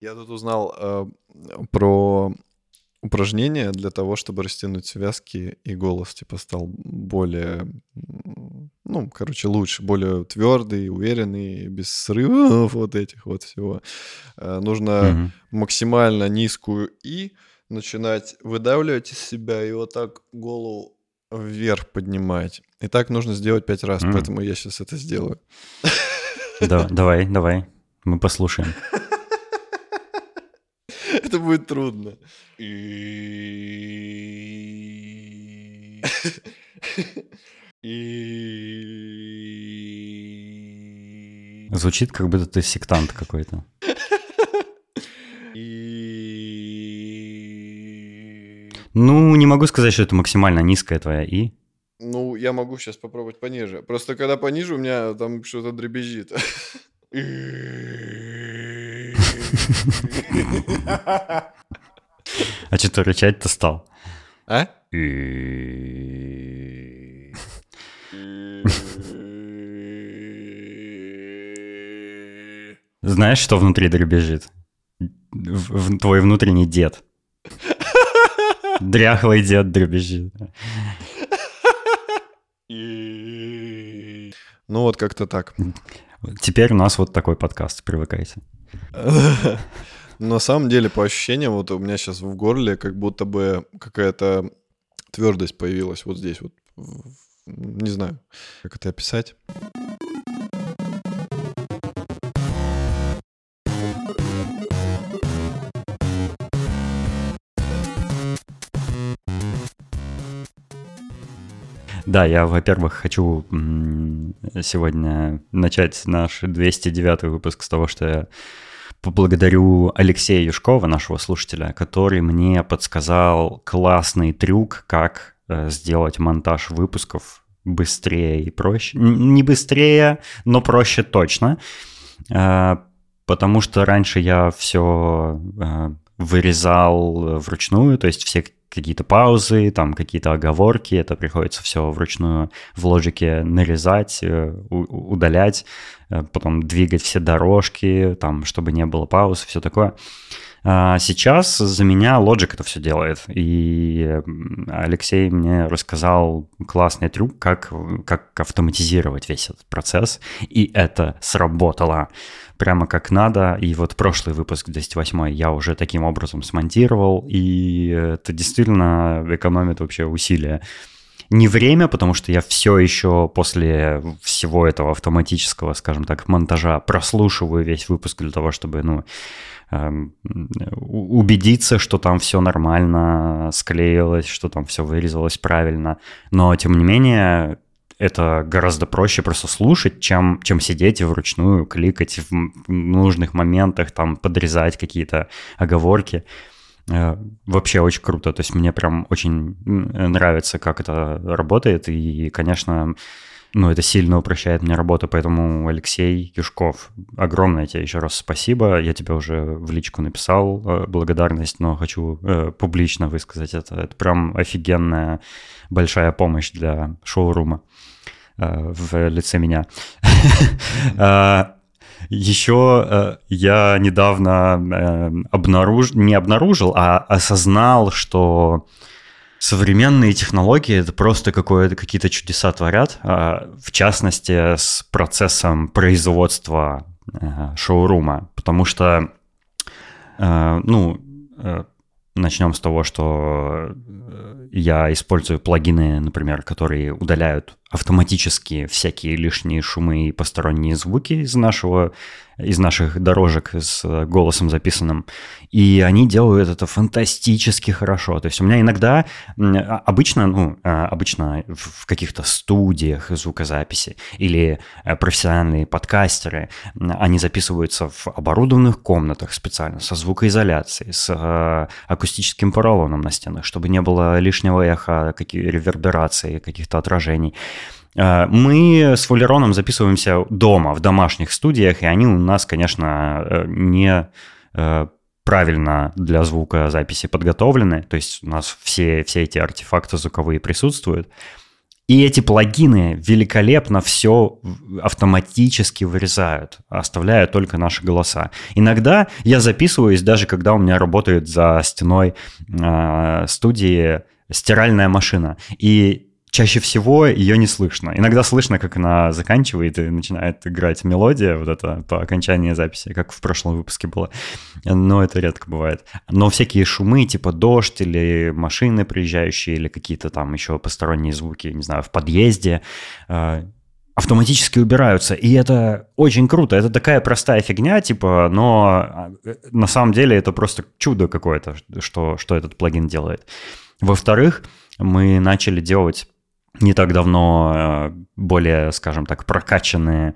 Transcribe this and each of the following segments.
Я тут узнал э, про упражнение для того, чтобы растянуть связки, и голос типа стал более, ну, короче, лучше, более твердый, уверенный, без срывов вот этих вот всего. Э, нужно mm-hmm. максимально низкую и начинать выдавливать из себя и вот так голову вверх поднимать. И так нужно сделать пять раз, mm. поэтому я сейчас это сделаю. Да, давай, давай, мы послушаем. Это будет трудно. Звучит, как будто ты сектант какой-то. Ну, не могу сказать, что это максимально низкая твоя и. Ну, я могу сейчас попробовать пониже. Просто когда пониже, у меня там что-то дребезжит. А что ты рычать-то стал? А? Знаешь, что внутри дребезжит? Твой внутренний дед. Дряхлый дед дребезжит. Ну вот как-то так. Теперь у нас вот такой подкаст, привыкайте. На самом деле, по ощущениям, вот у меня сейчас в горле как будто бы какая-то твердость появилась вот здесь вот. Не знаю, как это описать. Да, я, во-первых, хочу сегодня начать наш 209 выпуск с того, что я поблагодарю Алексея Юшкова, нашего слушателя, который мне подсказал классный трюк, как э, сделать монтаж выпусков быстрее и проще. Не быстрее, но проще точно. Э, потому что раньше я все э, вырезал вручную, то есть все какие-то паузы, там какие-то оговорки, это приходится все вручную в лоджике нарезать, э, удалять, э, потом двигать все дорожки, там, чтобы не было пауз, все такое. А сейчас за меня Logic это все делает. И Алексей мне рассказал классный трюк, как, как автоматизировать весь этот процесс. И это сработало прямо как надо. И вот прошлый выпуск 208 я уже таким образом смонтировал. И это действительно экономит вообще усилия не время, потому что я все еще после всего этого автоматического, скажем так, монтажа прослушиваю весь выпуск для того, чтобы, ну, Эм, убедиться, что там все нормально склеилось, что там все вырезалось правильно. Но, тем не менее, это гораздо проще просто слушать, чем, чем сидеть и вручную кликать в нужных моментах, там, подрезать какие-то оговорки. Э, вообще очень круто. То есть мне прям очень нравится, как это работает. И, конечно, ну, это сильно упрощает мне работу, поэтому, Алексей Юшков, огромное тебе еще раз спасибо. Я тебе уже в личку написал э, благодарность, но хочу э, публично высказать это. Это прям офигенная большая помощь для шоурума э, в лице меня. Еще э, я недавно э, обнаруж... не обнаружил, а осознал, что современные технологии это просто какое-то какие-то чудеса творят, а, в частности с процессом производства э, шоурума, потому что, э, ну, э, начнем с того, что я использую плагины, например, которые удаляют автоматически всякие лишние шумы и посторонние звуки из нашего из наших дорожек с голосом записанным. И они делают это фантастически хорошо. То есть у меня иногда, а, обычно, ну, а, обычно в каких-то студиях звукозаписи или э, профессиональные подкастеры, они записываются в оборудованных комнатах специально, со звукоизоляцией, с э, акустическим поролоном на стенах, чтобы не было лишнего эха, какие, реверберации, каких-то отражений. Э, мы с Фуллероном записываемся дома, в домашних студиях, и они у нас, конечно, э, не э, правильно для звукозаписи подготовлены, то есть у нас все, все эти артефакты звуковые присутствуют. И эти плагины великолепно все автоматически вырезают, оставляя только наши голоса. Иногда я записываюсь, даже когда у меня работает за стеной э, студии стиральная машина. И чаще всего ее не слышно. Иногда слышно, как она заканчивает и начинает играть мелодия, вот это по окончании записи, как в прошлом выпуске было. Но это редко бывает. Но всякие шумы, типа дождь или машины приезжающие, или какие-то там еще посторонние звуки, не знаю, в подъезде, э, автоматически убираются. И это очень круто. Это такая простая фигня, типа, но э, на самом деле это просто чудо какое-то, что, что этот плагин делает. Во-вторых, мы начали делать не так давно э, более, скажем так, прокачанные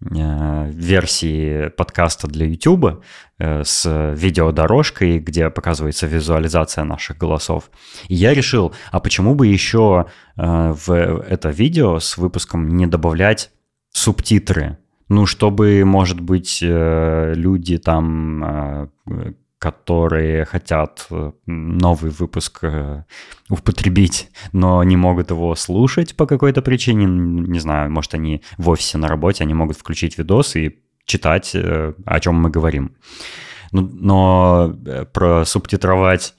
э, версии подкаста для YouTube э, с видеодорожкой, где показывается визуализация наших голосов. И я решил, а почему бы еще в это видео с выпуском не добавлять субтитры? Ну, чтобы, может быть, люди там которые хотят э, новый выпуск э, употребить, но не могут его слушать по какой-то причине. Не знаю, может, они в офисе на работе, они могут включить видос и читать, э, о чем мы говорим. Ну, но просубтитровать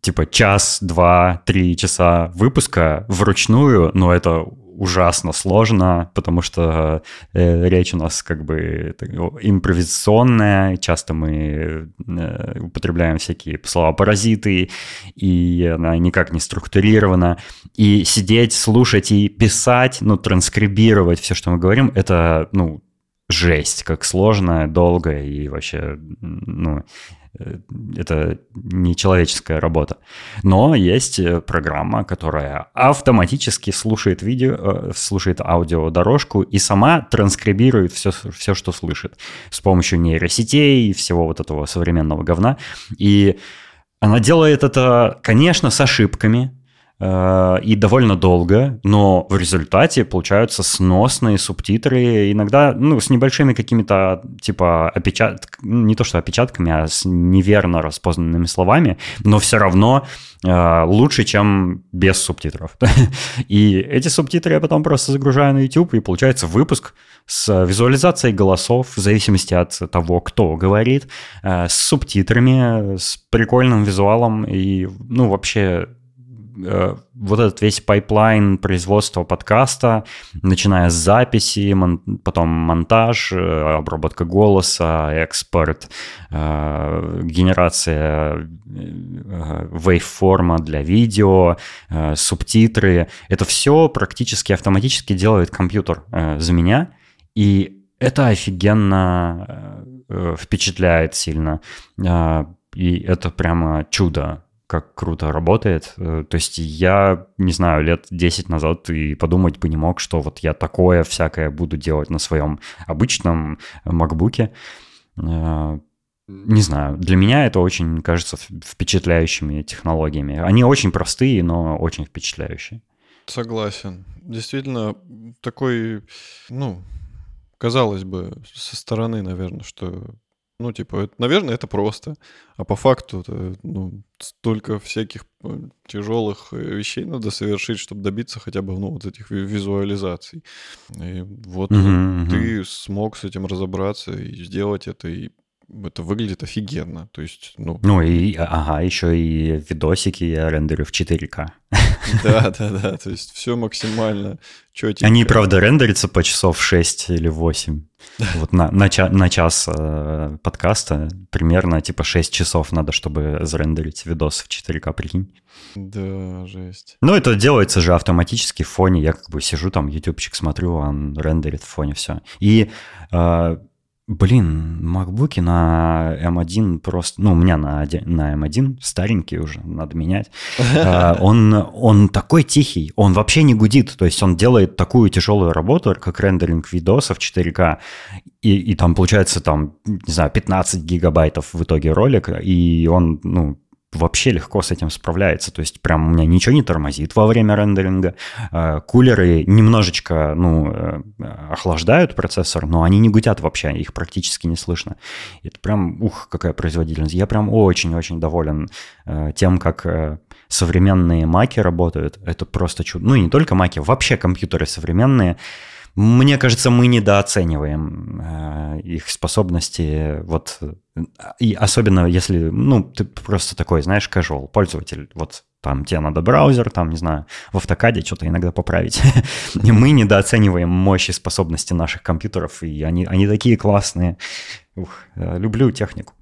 типа час, два, три часа выпуска вручную, ну, это ужасно сложно, потому что э, речь у нас как бы импровизационная, часто мы э, употребляем всякие слова-паразиты, и она никак не структурирована. И сидеть, слушать и писать, ну, транскрибировать все, что мы говорим, это, ну, жесть, как сложно, долго и вообще, ну, это не человеческая работа. Но есть э, программа, которая автоматически слушает видео, э, слушает аудиодорожку и сама транскрибирует все, все, что слышит с помощью нейросетей и всего вот этого современного говна. И она делает это, конечно, с ошибками, Э, и довольно долго, но в результате получаются сносные субтитры, иногда, ну, с небольшими какими-то, типа, опечат... не то что опечатками, а с неверно распознанными словами, но все равно э, лучше, чем без субтитров. и эти субтитры я потом просто загружаю на YouTube, и получается выпуск с визуализацией голосов в зависимости от того, кто говорит, э, с субтитрами, с прикольным визуалом, и, ну, вообще Э, вот этот весь пайплайн производства подкаста, начиная с записи, мон, потом монтаж, э, обработка голоса, экспорт, э, генерация waveform а для видео, субтитры. Это все практически автоматически делает компьютер за меня. И это офигенно впечатляет сильно. И это прямо чудо как круто работает. Э, то есть я, не знаю, лет 10 назад и подумать бы не мог, что вот я такое всякое буду делать на своем обычном макбуке. Э, не знаю, для меня это очень кажется впечатляющими технологиями. Они очень простые, но очень впечатляющие. Согласен. Действительно, такой, ну, казалось бы, со стороны, наверное, что ну, типа, это, наверное, это просто. А по факту ну, столько всяких э, тяжелых э, вещей надо совершить, чтобы добиться хотя бы ну, вот этих визуализаций. И вот uh-huh, ты смог с этим разобраться и сделать это, и это выглядит офигенно. То есть, ну... Ну и, ага, еще и видосики я рендерю в 4К. Да, да, да, то есть все максимально четенько. Они, правда, рендерятся по часов 6 или 8. Вот на, на, ча, на час э, подкаста примерно типа 6 часов надо, чтобы зарендерить видос в 4К, прикинь. Да, жесть. Ну, это делается же автоматически в фоне. Я как бы сижу там, ютубчик смотрю, он рендерит в фоне все. И э, Блин, макбуки на M1 просто... Ну, у меня на, на M1 старенький уже, надо менять. А, он, он такой тихий, он вообще не гудит. То есть он делает такую тяжелую работу, как рендеринг видосов 4К. И, и там получается, там, не знаю, 15 гигабайтов в итоге ролик. И он, ну, вообще легко с этим справляется. То есть прям у меня ничего не тормозит во время рендеринга. Э, кулеры немножечко, ну, э, охлаждают процессор, но они не гудят вообще, их практически не слышно. Это прям, ух, какая производительность. Я прям очень-очень доволен э, тем, как современные маки работают. Это просто чудо. Ну и не только маки, вообще компьютеры современные. Мне кажется, мы недооцениваем э, их способности, вот, и особенно если, ну, ты просто такой, знаешь, casual пользователь, вот там тебе надо браузер, там, не знаю, в автокаде что-то иногда поправить. и мы недооцениваем мощь и способности наших компьютеров, и они, они такие классные. Ух, э, люблю технику.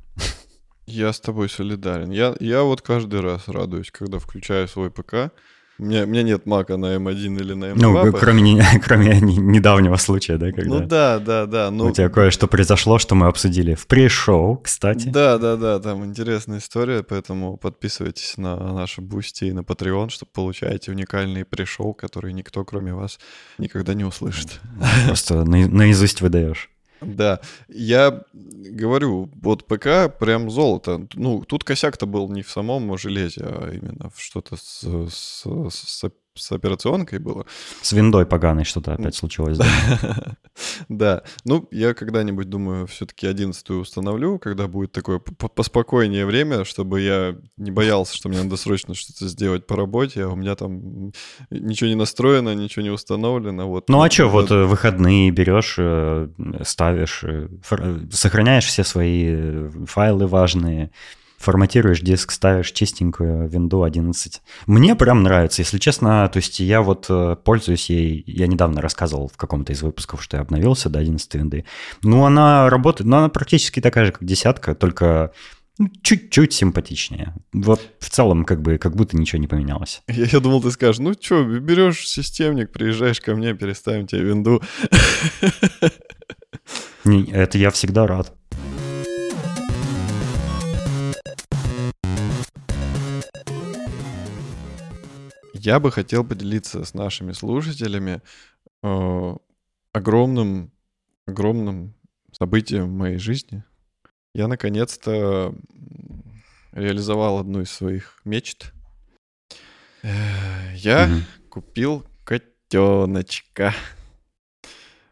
Я с тобой солидарен. Я, я вот каждый раз радуюсь, когда включаю свой ПК, у меня, у меня нет мака на M1 или на M2. Ну, кроме, кроме недавнего случая, да? Когда ну да, да, да. Ну... У тебя кое-что произошло, что мы обсудили в pre-шоу, кстати. Да, да, да, там интересная история, поэтому подписывайтесь на нашу Бусти и на Patreon, чтобы получаете уникальные pre-шоу, которые никто, кроме вас, никогда не услышит. Просто наизусть выдаешь. Да, я говорю, вот ПК прям золото. Ну, тут косяк-то был не в самом железе, а именно в что-то с, с, с, с операционкой было. С виндой поганой что-то опять случилось, да? Да. Ну, я когда-нибудь, думаю, все-таки одиннадцатую установлю, когда будет такое поспокойнее время, чтобы я не боялся, что мне надо срочно что-то сделать по работе, а у меня там ничего не настроено, ничего не установлено. Вот. Ну, а что, вот э, выходные берешь, э, ставишь, э, сохраняешь все свои файлы важные, форматируешь диск, ставишь чистенькую Windows 11. Мне прям нравится, если честно. То есть я вот э, пользуюсь ей, я недавно рассказывал в каком-то из выпусков, что я обновился до 11 винды. Ну, она работает, ну, она практически такая же, как десятка, только ну, чуть-чуть симпатичнее. Вот в целом как бы как будто ничего не поменялось. Я, я думал, ты скажешь, ну что, берешь системник, приезжаешь ко мне, переставим тебе винду. Это я всегда рад. Я бы хотел поделиться с нашими слушателями э, огромным, огромным событием в моей жизни. Я наконец-то реализовал одну из своих мечт. Э, я mm купил котеночка.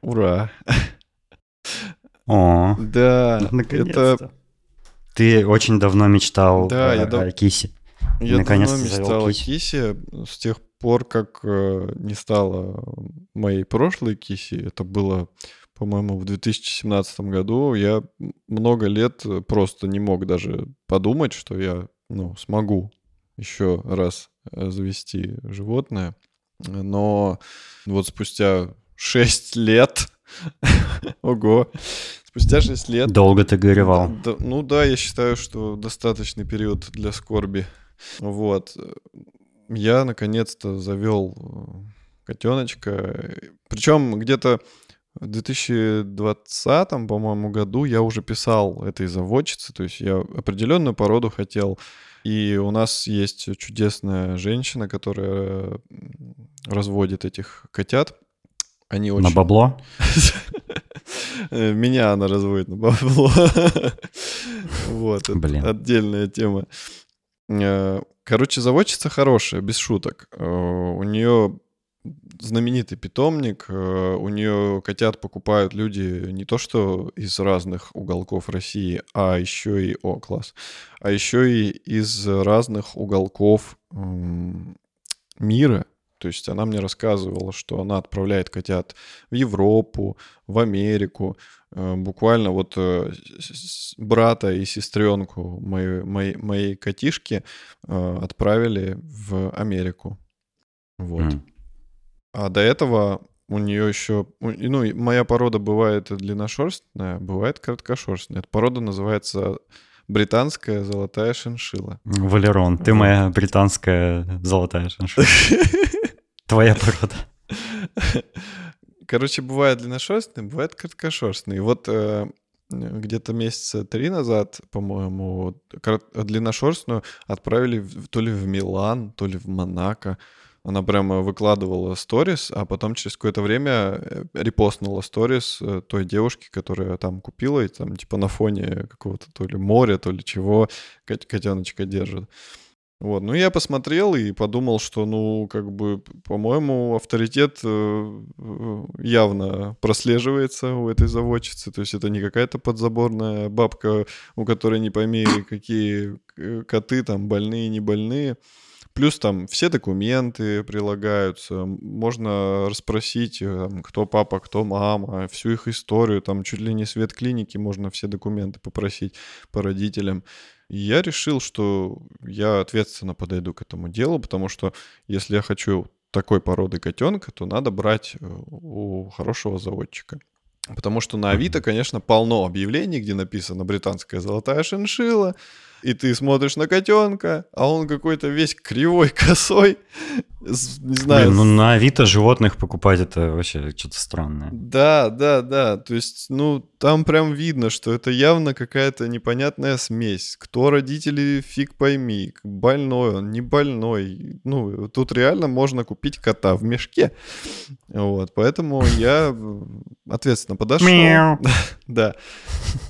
Ура! О, да, это... Ты очень давно мечтал да, о, я о кисе. Я давно мечтал о кисе с тех пор, как э, не стало моей прошлой киси. Это было, по-моему, в 2017 году. Я много лет просто не мог даже подумать, что я ну, смогу еще раз э, завести животное. Но вот спустя 6 лет, ого, спустя 6 лет... Долго ты горевал. Да, ну да, я считаю, что достаточный период для скорби. Вот. Я наконец-то завел э, котеночка. Причем где-то в 2020, по-моему, году я уже писал этой заводчице, то есть я определенную породу хотел. И у нас есть чудесная женщина, которая разводит этих котят. Они очень... На бабло? Меня она разводит на бабло. Вот, это отдельная тема. Э, короче, заводчица хорошая, без шуток. Э, у нее знаменитый питомник, э, у нее котят покупают люди не то что из разных уголков России, а еще и, о, класс, а еще и из разных уголков мира. То есть она мне рассказывала, что она отправляет котят в Европу, в Америку. Э, буквально вот э, брата и сестренку моей, моей, моей котишки э, отправили в Америку. Вот. Mm. А до этого у нее еще... Ну, моя порода бывает длинношерстная, бывает короткошерстная. Эта порода называется британская золотая шиншила. Валерон, ты моя британская золотая шиншила. Твоя порода. Короче, бывает длинношерстный, бывает короткошерстный. Вот э, где-то месяца три назад, по-моему, длинношерстную отправили то ли в Милан, то ли в Монако. Она прямо выкладывала сторис, а потом через какое-то время э, репостнула сторис э, той девушки, которая там купила, и там типа на фоне какого-то то ли моря, то ли чего котеночка держит. Вот, ну я посмотрел и подумал, что, ну, как бы, по-моему, авторитет э, явно прослеживается у этой заводчицы. То есть это не какая-то подзаборная бабка, у которой не пойми, какие коты там больные, не больные. Плюс там все документы прилагаются, можно расспросить, э, кто папа, кто мама, всю их историю, там чуть ли не свет клиники, можно все документы попросить по родителям. И я решил, что я ответственно подойду к этому делу, потому что если я хочу такой породы котенка, то надо брать э, у хорошего заводчика. Потому что на Авито, конечно, полно объявлений, где написано «британская золотая шиншила», и ты смотришь на котенка, а он какой-то весь кривой, косой, не знаю. Блин, ну на Авито животных покупать это вообще что-то странное. Да, да, да, то есть, ну, там прям видно, что это явно какая-то непонятная смесь. Кто родители, фиг пойми, больной он, не больной. Ну, тут реально можно купить кота в мешке. Вот, поэтому я ответственно подошел. Да.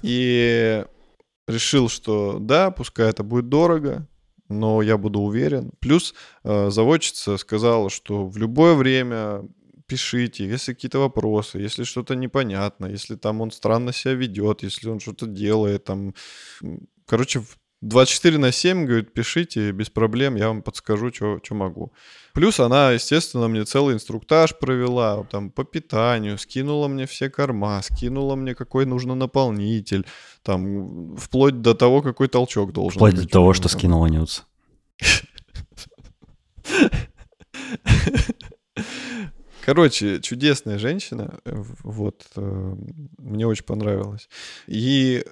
И решил, что да, пускай это будет дорого, но я буду уверен. Плюс э, заводчица сказала, что в любое время пишите, если какие-то вопросы, если что-то непонятно, если там он странно себя ведет, если он что-то делает, там, короче, 24 на 7, говорит, пишите, без проблем, я вам подскажу, что могу. Плюс она, естественно, мне целый инструктаж провела, там, по питанию, скинула мне все корма, скинула мне, какой нужно наполнитель, там, вплоть до того, какой толчок должен вплоть быть. Вплоть до того, что скинула Нюц. Короче, чудесная женщина, вот, э, мне очень понравилось. И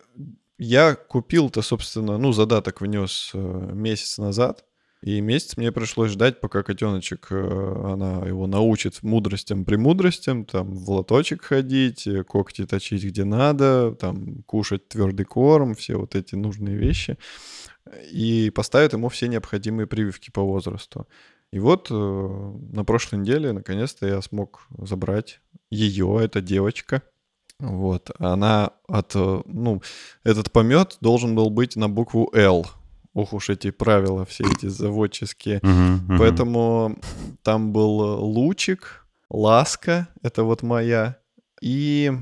я купил-то, собственно, ну, задаток внес э, месяц назад. И месяц мне пришлось ждать, пока котеночек, э, она его научит мудростям, премудростям, там, в лоточек ходить, э, когти точить где надо, там, кушать твердый корм, все вот эти нужные вещи. И поставит ему все необходимые прививки по возрасту. И вот на прошлой неделе, наконец-то, я смог забрать ее, это девочка, вот, она от, э, ну, этот помет должен был быть на букву «Л». Ох уж эти правила все эти заводческие. Uh-huh. Поэтому там был лучик, ласка, это вот моя, и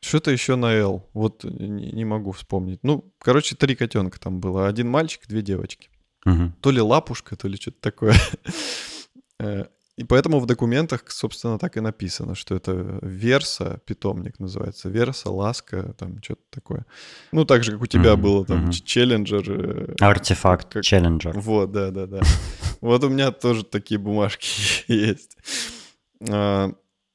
что-то еще на «Л». Вот не, не могу вспомнить. Ну, короче, три котенка там было. Один мальчик, две девочки. Uh-huh. То ли лапушка, то ли что-то такое. И поэтому в документах, собственно, так и написано, что это Верса, питомник называется, Верса, Ласка, там что-то такое. Ну, так же, как у тебя mm-hmm, было там mm-hmm. Челленджер. Э, Артефакт как... Челленджер. Вот, да-да-да. Вот у меня тоже такие бумажки есть. А,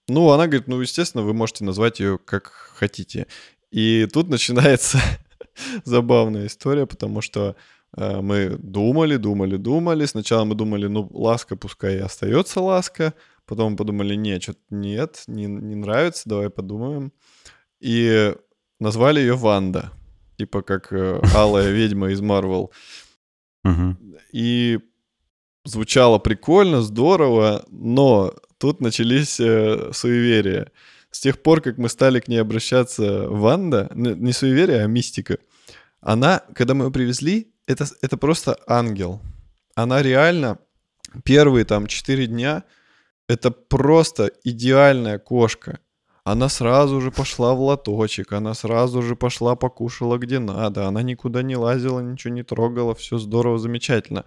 ну, она говорит, ну, естественно, вы можете назвать ее как хотите. И тут начинается забавная история, потому что мы думали, думали, думали. Сначала мы думали, ну, ласка пускай и остается ласка. Потом подумали, нет, что-то нет, не, не нравится, давай подумаем. И назвали ее Ванда. Типа как э, алая ведьма из Марвел. И звучало прикольно, здорово, но тут начались э, суеверия. С тех пор, как мы стали к ней обращаться, Ванда, не суеверие, а мистика, она, когда мы ее привезли, это, это просто ангел. Она реально первые там 4 дня это просто идеальная кошка. Она сразу же пошла в лоточек, она сразу же пошла покушала где надо, она никуда не лазила, ничего не трогала, все здорово, замечательно.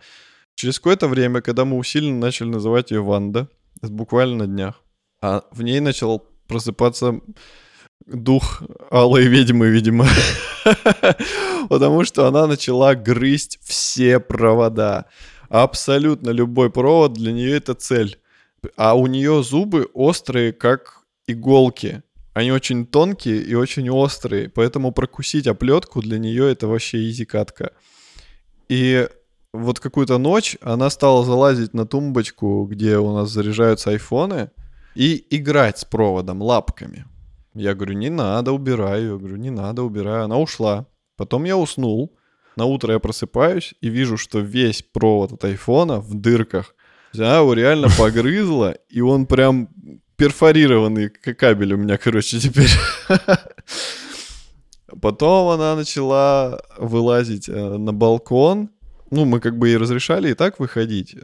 Через какое-то время, когда мы усиленно начали называть ее Ванда, это буквально на днях, а в ней начал просыпаться дух алой ведьмы, видимо. Потому что она начала грызть все провода. Абсолютно любой провод для нее это цель. А у нее зубы острые, как иголки. Они очень тонкие и очень острые, поэтому прокусить оплетку для нее это вообще изи катка. И вот какую-то ночь она стала залазить на тумбочку, где у нас заряжаются айфоны, и играть с проводом лапками. Я говорю, не надо, убираю. Я говорю, не надо, убираю. Она ушла. Потом я уснул. На утро я просыпаюсь и вижу, что весь провод от айфона в дырках. Она его реально погрызла, и он прям перфорированный кабель у меня, короче, теперь. Потом она начала вылазить э, на балкон. Ну, мы как бы ей разрешали и так выходить, э,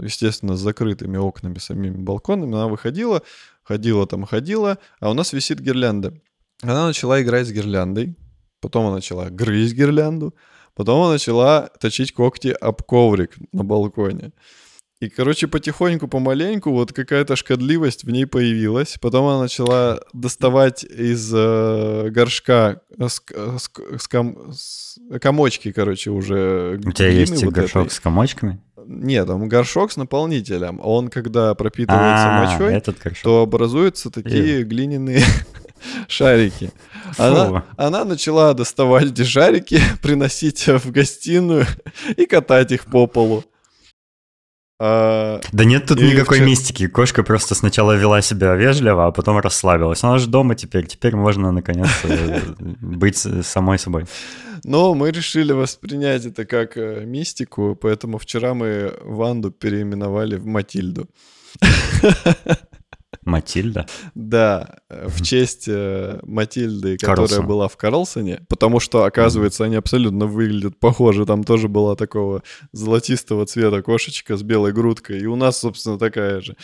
естественно, с закрытыми окнами, самими балконами. Она выходила, ходила там, ходила, а у нас висит гирлянда. Она начала играть с гирляндой, потом она начала грызть гирлянду, потом она начала точить когти об коврик на балконе. И, короче, потихоньку, помаленьку вот какая-то шкодливость в ней появилась. Потом она начала доставать из э, горшка с, с, с, ком, с комочки, короче, уже. У тебя есть вот горшок этой. с комочками? Нет, там горшок с наполнителем. Он, когда пропитывается а, мочой, этот то образуются такие Ил. глиняные шарики. Она, она начала доставать эти шарики, приносить в гостиную и катать их по полу. А, да нет тут никакой вчера... мистики. Кошка просто сначала вела себя вежливо, а потом расслабилась. Она же дома теперь. Теперь можно наконец быть самой собой. Но мы решили воспринять это как э, мистику, поэтому вчера мы Ванду переименовали в Матильду. Матильда? Да, э, в честь э, Матильды, которая была в Карлсоне, потому что, оказывается, они абсолютно выглядят похожи. Там тоже была такого золотистого цвета кошечка с белой грудкой, и у нас, собственно, такая же.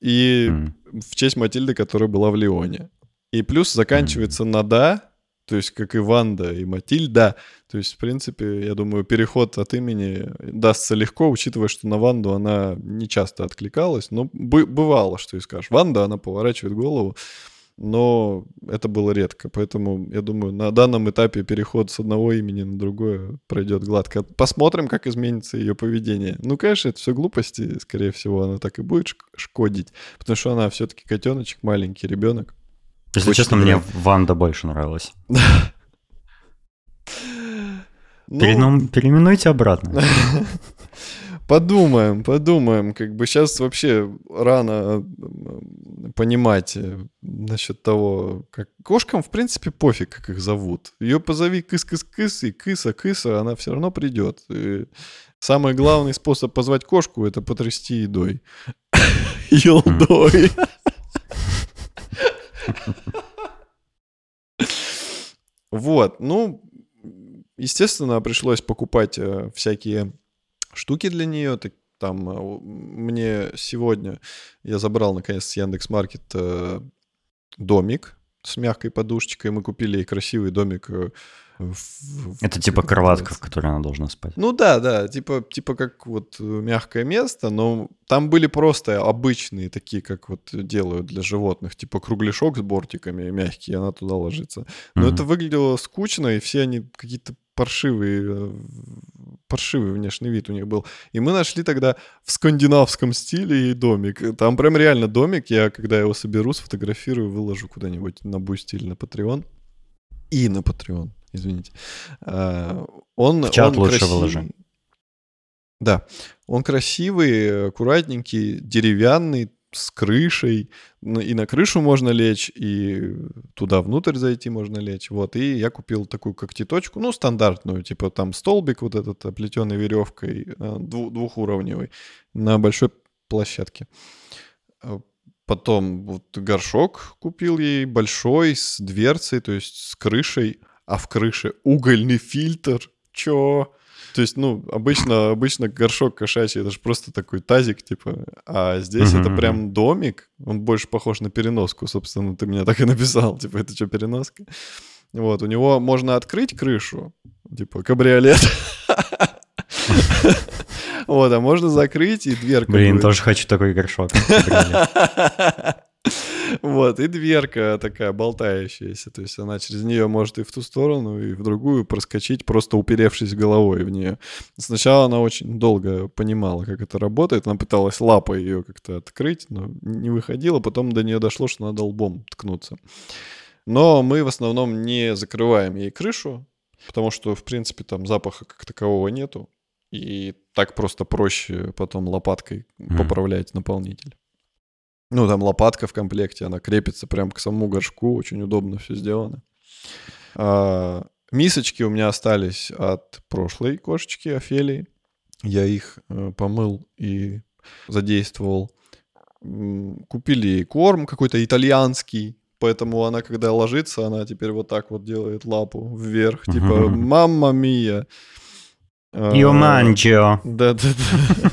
И mm. в честь Матильды, которая была в Лионе. И плюс заканчивается mm. на «да», то есть как и Ванда, и Матильда. То есть, в принципе, я думаю, переход от имени дастся легко, учитывая, что на Ванду она не часто откликалась. Но бывало, что и скажешь. Ванда, она поворачивает голову, но это было редко. Поэтому, я думаю, на данном этапе переход с одного имени на другое пройдет гладко. Посмотрим, как изменится ее поведение. Ну, конечно, это все глупости, скорее всего, она так и будет шкодить, потому что она все-таки котеночек, маленький ребенок. Если Очень честно, мне Ванда больше нравилась. Ну, Переименуйте обратно. Подумаем, подумаем. Как бы сейчас вообще рано понимать э, насчет того, как... Кошкам, в принципе, пофиг, как их зовут. Ее позови кыс-кыс-кыс, и кыса-кыса, она все равно придет. И самый главный способ позвать кошку — это потрясти едой. Елдой. Вот, ну, естественно, пришлось покупать э, всякие штуки для нее. Там э, мне сегодня я забрал наконец с Яндекс Маркет э, домик с мягкой подушечкой. Мы купили ей красивый домик в, это типа кроватка, в которой она должна спать. Ну да, да, типа, типа как вот мягкое место, но там были просто обычные такие, как вот делают для животных, типа кругляшок с бортиками мягкий, она туда ложится. Но mm-hmm. это выглядело скучно, и все они какие-то паршивые, э, паршивый внешний вид у них был. И мы нашли тогда в скандинавском стиле и домик. Там прям реально домик. Я, когда его соберу, сфотографирую, выложу куда-нибудь на Бусти или на Patreon. И на Patreon извините. А, он, В чат он лучше красив... выложи. Да, он красивый, аккуратненький, деревянный, с крышей, и на крышу можно лечь, и туда внутрь зайти можно лечь, вот, и я купил такую когтеточку, ну, стандартную, типа там столбик вот этот, оплетенный веревкой, а, двухуровневый, на большой площадке. А, потом вот горшок купил ей большой, с дверцей, то есть с крышей, а в крыше угольный фильтр. Чё? То есть, ну, обычно, обычно горшок кошачий, это же просто такой тазик, типа, а здесь mm-hmm. это прям домик, он больше похож на переноску, собственно, ты меня так и написал, типа, это что, переноска? Вот, у него можно открыть крышу, типа, кабриолет, вот, а можно закрыть и дверка Блин, тоже хочу такой горшок. Вот, и дверка такая болтающаяся. То есть она через нее может и в ту сторону, и в другую проскочить, просто уперевшись головой в нее. Сначала она очень долго понимала, как это работает. Она пыталась лапой ее как-то открыть, но не выходила. Потом до нее дошло, что надо лбом ткнуться. Но мы в основном не закрываем ей крышу, потому что, в принципе, там запаха как такового нету. И так просто проще потом лопаткой mm. поправлять наполнитель. Ну, там лопатка в комплекте, она крепится прям к самому горшку, очень удобно все сделано. А, мисочки у меня остались от прошлой кошечки Офелии. Я их э, помыл и задействовал. Купили корм какой-то итальянский, поэтому она, когда ложится, она теперь вот так вот делает лапу вверх, типа «Мамма мия». Io mangio. Да-да-да.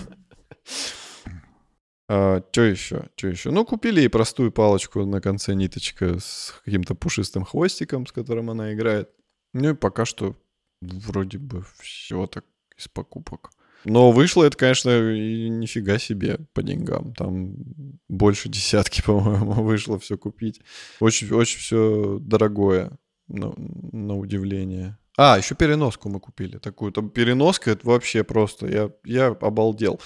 А, что еще? Что еще? Ну, купили ей простую палочку на конце ниточка с каким-то пушистым хвостиком, с которым она играет. Ну и пока что вроде бы все так из покупок. Но вышло это, конечно, и нифига себе по деньгам. Там больше десятки, по-моему, вышло все купить. Очень, очень все дорогое, на, на удивление. А, еще переноску мы купили такую. Там переноска, это вообще просто, я, я обалдел.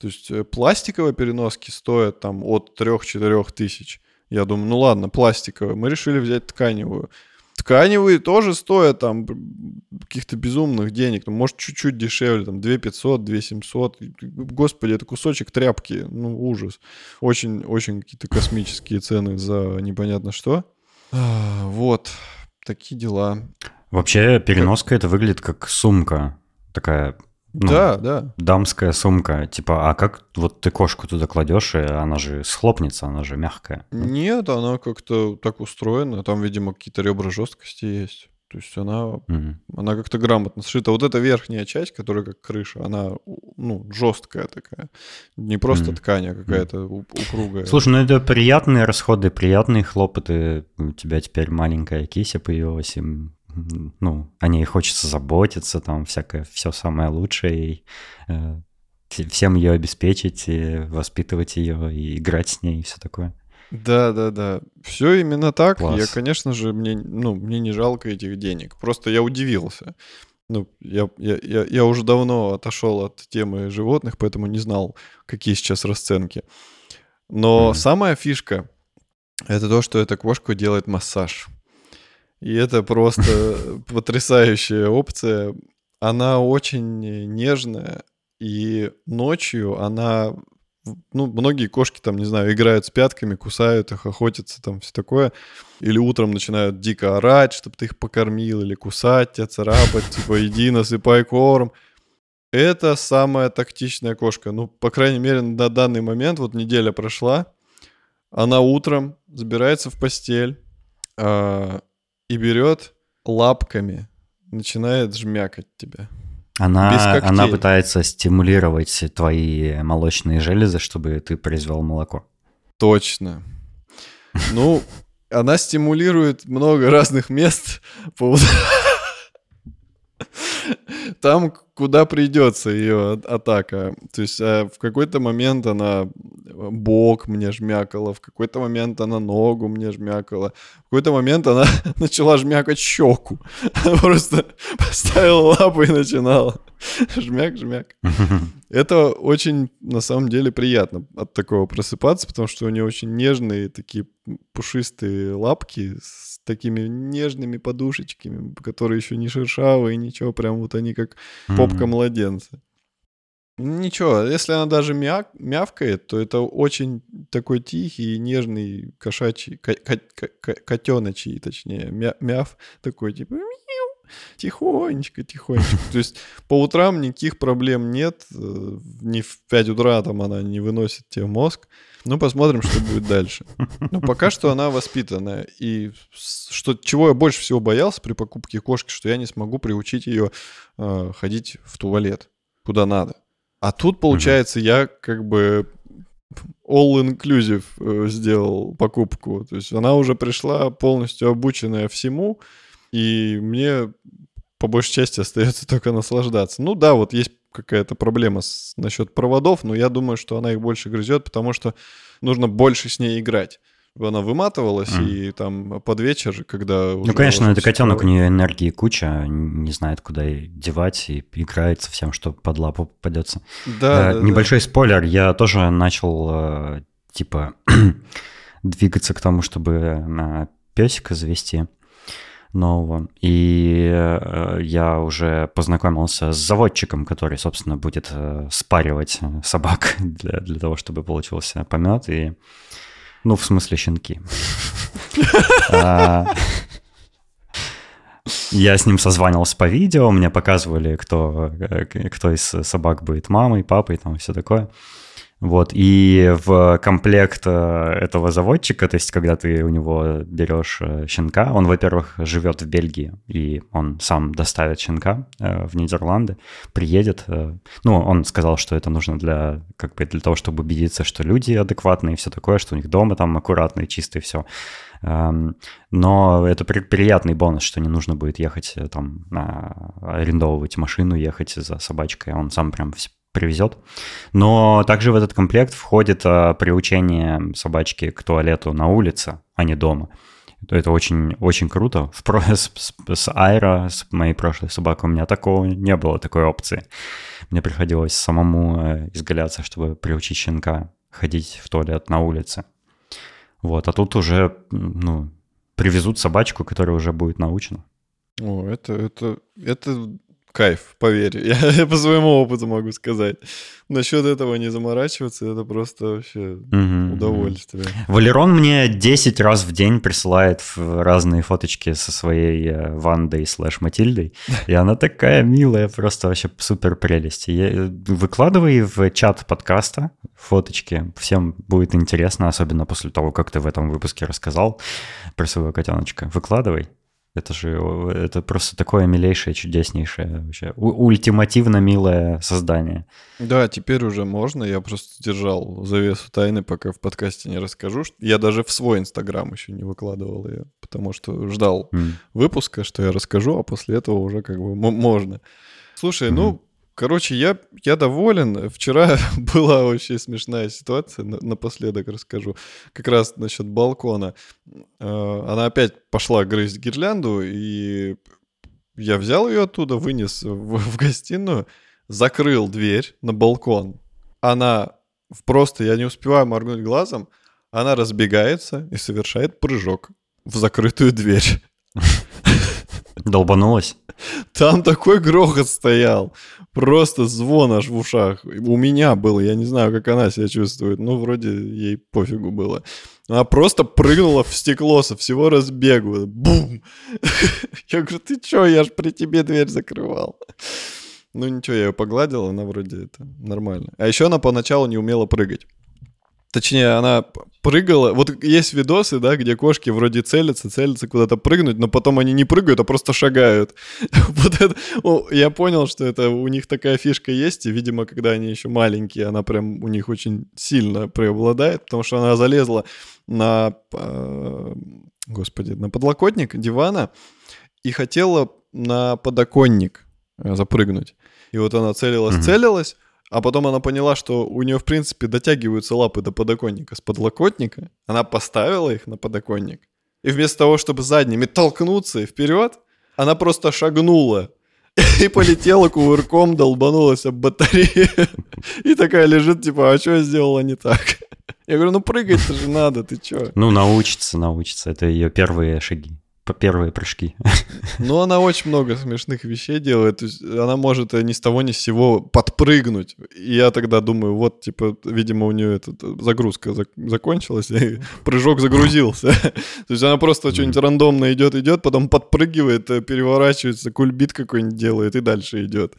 То есть э, пластиковые переноски стоят там от 3-4 тысяч. Я думаю, ну ладно, пластиковые. Мы решили взять тканевую. Тканевые тоже стоят там каких-то безумных денег. Ну, может, чуть-чуть дешевле, там 2 500, 2 700. Господи, это кусочек тряпки. Ну, ужас. Очень, очень какие-то космические цены за непонятно что. А, вот, такие дела. Вообще, переноска как... это выглядит как сумка. Такая ну, да, да. Дамская сумка. Типа, а как вот ты кошку туда кладешь, и она же схлопнется, она же мягкая. Нет, она как-то так устроена. Там, видимо, какие-то ребра жесткости есть. То есть она, mm она как-то грамотно сшита. Вот эта верхняя часть, которая как крыша, она ну, жесткая такая. Не просто mm ткань, а какая-то mm упругая. Слушай, ну это приятные расходы, приятные хлопоты. У тебя теперь маленькая кися появилась, и ну, о ней хочется заботиться, там всякое, все самое лучшее, и э, всем ее обеспечить, и воспитывать ее, и играть с ней, и все такое. Да, да, да. Все именно так. Класс. Я, конечно же, мне, ну, мне не жалко этих денег. Просто я удивился. Ну, я, я, я, я уже давно отошел от темы животных, поэтому не знал, какие сейчас расценки. Но mm-hmm. самая фишка это то, что эта кошка делает массаж. И это просто потрясающая опция. Она очень нежная, и ночью она ну, многие кошки там, не знаю, играют с пятками, кусают их, охотятся, там все такое. Или утром начинают дико орать, чтобы ты их покормил, или кусать тебя, царапать, типа, иди, насыпай корм. Это самая тактичная кошка. Ну, по крайней мере, на данный момент, вот неделя прошла, она утром забирается в постель, а, и берет лапками, начинает жмякать тебя. Она, она пытается стимулировать твои молочные железы, чтобы ты произвел молоко. Точно. Ну, она стимулирует много разных мест. Там, куда придется ее атака. То есть а в какой-то момент она бок мне жмякала, в какой-то момент она ногу мне жмякала, в какой-то момент она начала жмякать щеку. просто поставила лапу и начинала. Жмяк, жмяк. Это очень, на самом деле, приятно от такого просыпаться, потому что у нее очень нежные такие пушистые лапки с такими нежными подушечками, которые еще не шершавые, ничего, прям вот они как попка младенца. Ничего, если она даже мяк, мявкает, то это очень такой тихий нежный кошачий, котеночий, точнее, мя, мяв такой, типа тихонечко, тихонечко. То есть по утрам никаких проблем нет, э, не в 5 утра там она не выносит тебе мозг. Ну, посмотрим, что будет дальше. Но пока что она воспитанная. И что, чего я больше всего боялся при покупке кошки, что я не смогу приучить ее э, ходить в туалет, куда надо. А тут, получается, mm-hmm. я как бы all-inclusive э, сделал покупку. То есть она уже пришла полностью обученная всему, и мне по большей части остается только наслаждаться. Ну да, вот есть какая-то проблема с, насчет проводов, но я думаю, что она их больше грызет, потому что нужно больше с ней играть она выматывалась, mm. и там под вечер, когда... Ну, конечно, это котенок, у нее энергии куча, не знает, куда девать, и играет со всем, что под лапу попадется. Да, э, да Небольшой да. спойлер, я тоже начал, э, типа, двигаться к тому, чтобы э, песика завести нового. И э, я уже познакомился с заводчиком, который, собственно, будет э, спаривать собак для, для того, чтобы получился помет. И ну, в смысле щенки. А, я с ним созванивался по видео, мне показывали, кто, кто из собак будет мамой, папой, там все такое. Вот, и в комплект э, этого заводчика, то есть когда ты у него берешь э, щенка, он, во-первых, живет в Бельгии, и он сам доставит щенка э, в Нидерланды, приедет. Ну, он сказал, что это нужно для, как бы для того, чтобы убедиться, что люди адекватные и все такое, что у них дома там чисто и все. Эм, но это приятный бонус, что не нужно будет ехать там, арендовывать машину, ехать за собачкой, он сам прям привезет. Но также в этот комплект входит а, приучение собачки к туалету на улице, а не дома. Это очень, очень круто. В, с, с, с Айра, с моей прошлой собакой, у меня такого не было, такой опции. Мне приходилось самому э, изгаляться, чтобы приучить щенка ходить в туалет на улице. Вот, а тут уже, ну, привезут собачку, которая уже будет научена. О, это, это, это кайф, поверь. Я, я по своему опыту могу сказать. Насчет этого не заморачиваться, это просто вообще угу, удовольствие. Валерон мне 10 раз в день присылает разные фоточки со своей э, Вандой слэш Матильдой. И она такая милая, просто вообще супер прелесть. Я, э, выкладывай в чат подкаста фоточки. Всем будет интересно, особенно после того, как ты в этом выпуске рассказал про своего котеночка. Выкладывай. Это же это просто такое милейшее, чудеснейшее, вообще ультимативно милое создание. Да, теперь уже можно. Я просто держал завесу тайны, пока в подкасте не расскажу. Я даже в свой инстаграм еще не выкладывал ее, потому что ждал mm. выпуска, что я расскажу, а после этого уже как бы можно. Слушай, mm. ну Короче, я, я доволен. Вчера была очень смешная ситуация, напоследок расскажу. Как раз насчет балкона. Э, она опять пошла грызть гирлянду, и я взял ее оттуда, вынес в, в гостиную, закрыл дверь на балкон. Она просто, я не успеваю моргнуть глазом, она разбегается и совершает прыжок в закрытую дверь. Долбанулась? Там такой грохот стоял. Просто звон аж в ушах. У меня было, я не знаю, как она себя чувствует. Ну, вроде ей пофигу было. Она просто прыгнула в стекло со всего разбегу. Бум! Я говорю, ты чё, я ж при тебе дверь закрывал. Ну ничего, я ее погладил, она вроде это нормально. А еще она поначалу не умела прыгать. Точнее, она прыгала. Вот есть видосы, да, где кошки вроде целятся, целятся куда-то прыгнуть, но потом они не прыгают, а просто шагают. Вот это, я понял, что это у них такая фишка есть, и, видимо, когда они еще маленькие, она прям у них очень сильно преобладает, потому что она залезла на, э, господи, на подлокотник дивана и хотела на подоконник э, запрыгнуть. И вот она целилась, целилась, а потом она поняла, что у нее, в принципе, дотягиваются лапы до подоконника с подлокотника. Она поставила их на подоконник. И вместо того, чтобы задними толкнуться и вперед, она просто шагнула и полетела кувырком, долбанулась об батарею. И такая лежит, типа, а что я сделала не так? Я говорю, ну прыгать-то же надо, ты чё? Ну, научится, научится. Это ее первые шаги первые прыжки. Ну, она очень много смешных вещей делает. То есть она может ни с того ни с сего подпрыгнуть. И я тогда думаю, вот, типа, видимо, у нее эта загрузка закончилась, и прыжок загрузился. То есть она просто что-нибудь рандомно идет, идет, потом подпрыгивает, э, переворачивается, кульбит какой-нибудь делает и дальше идет.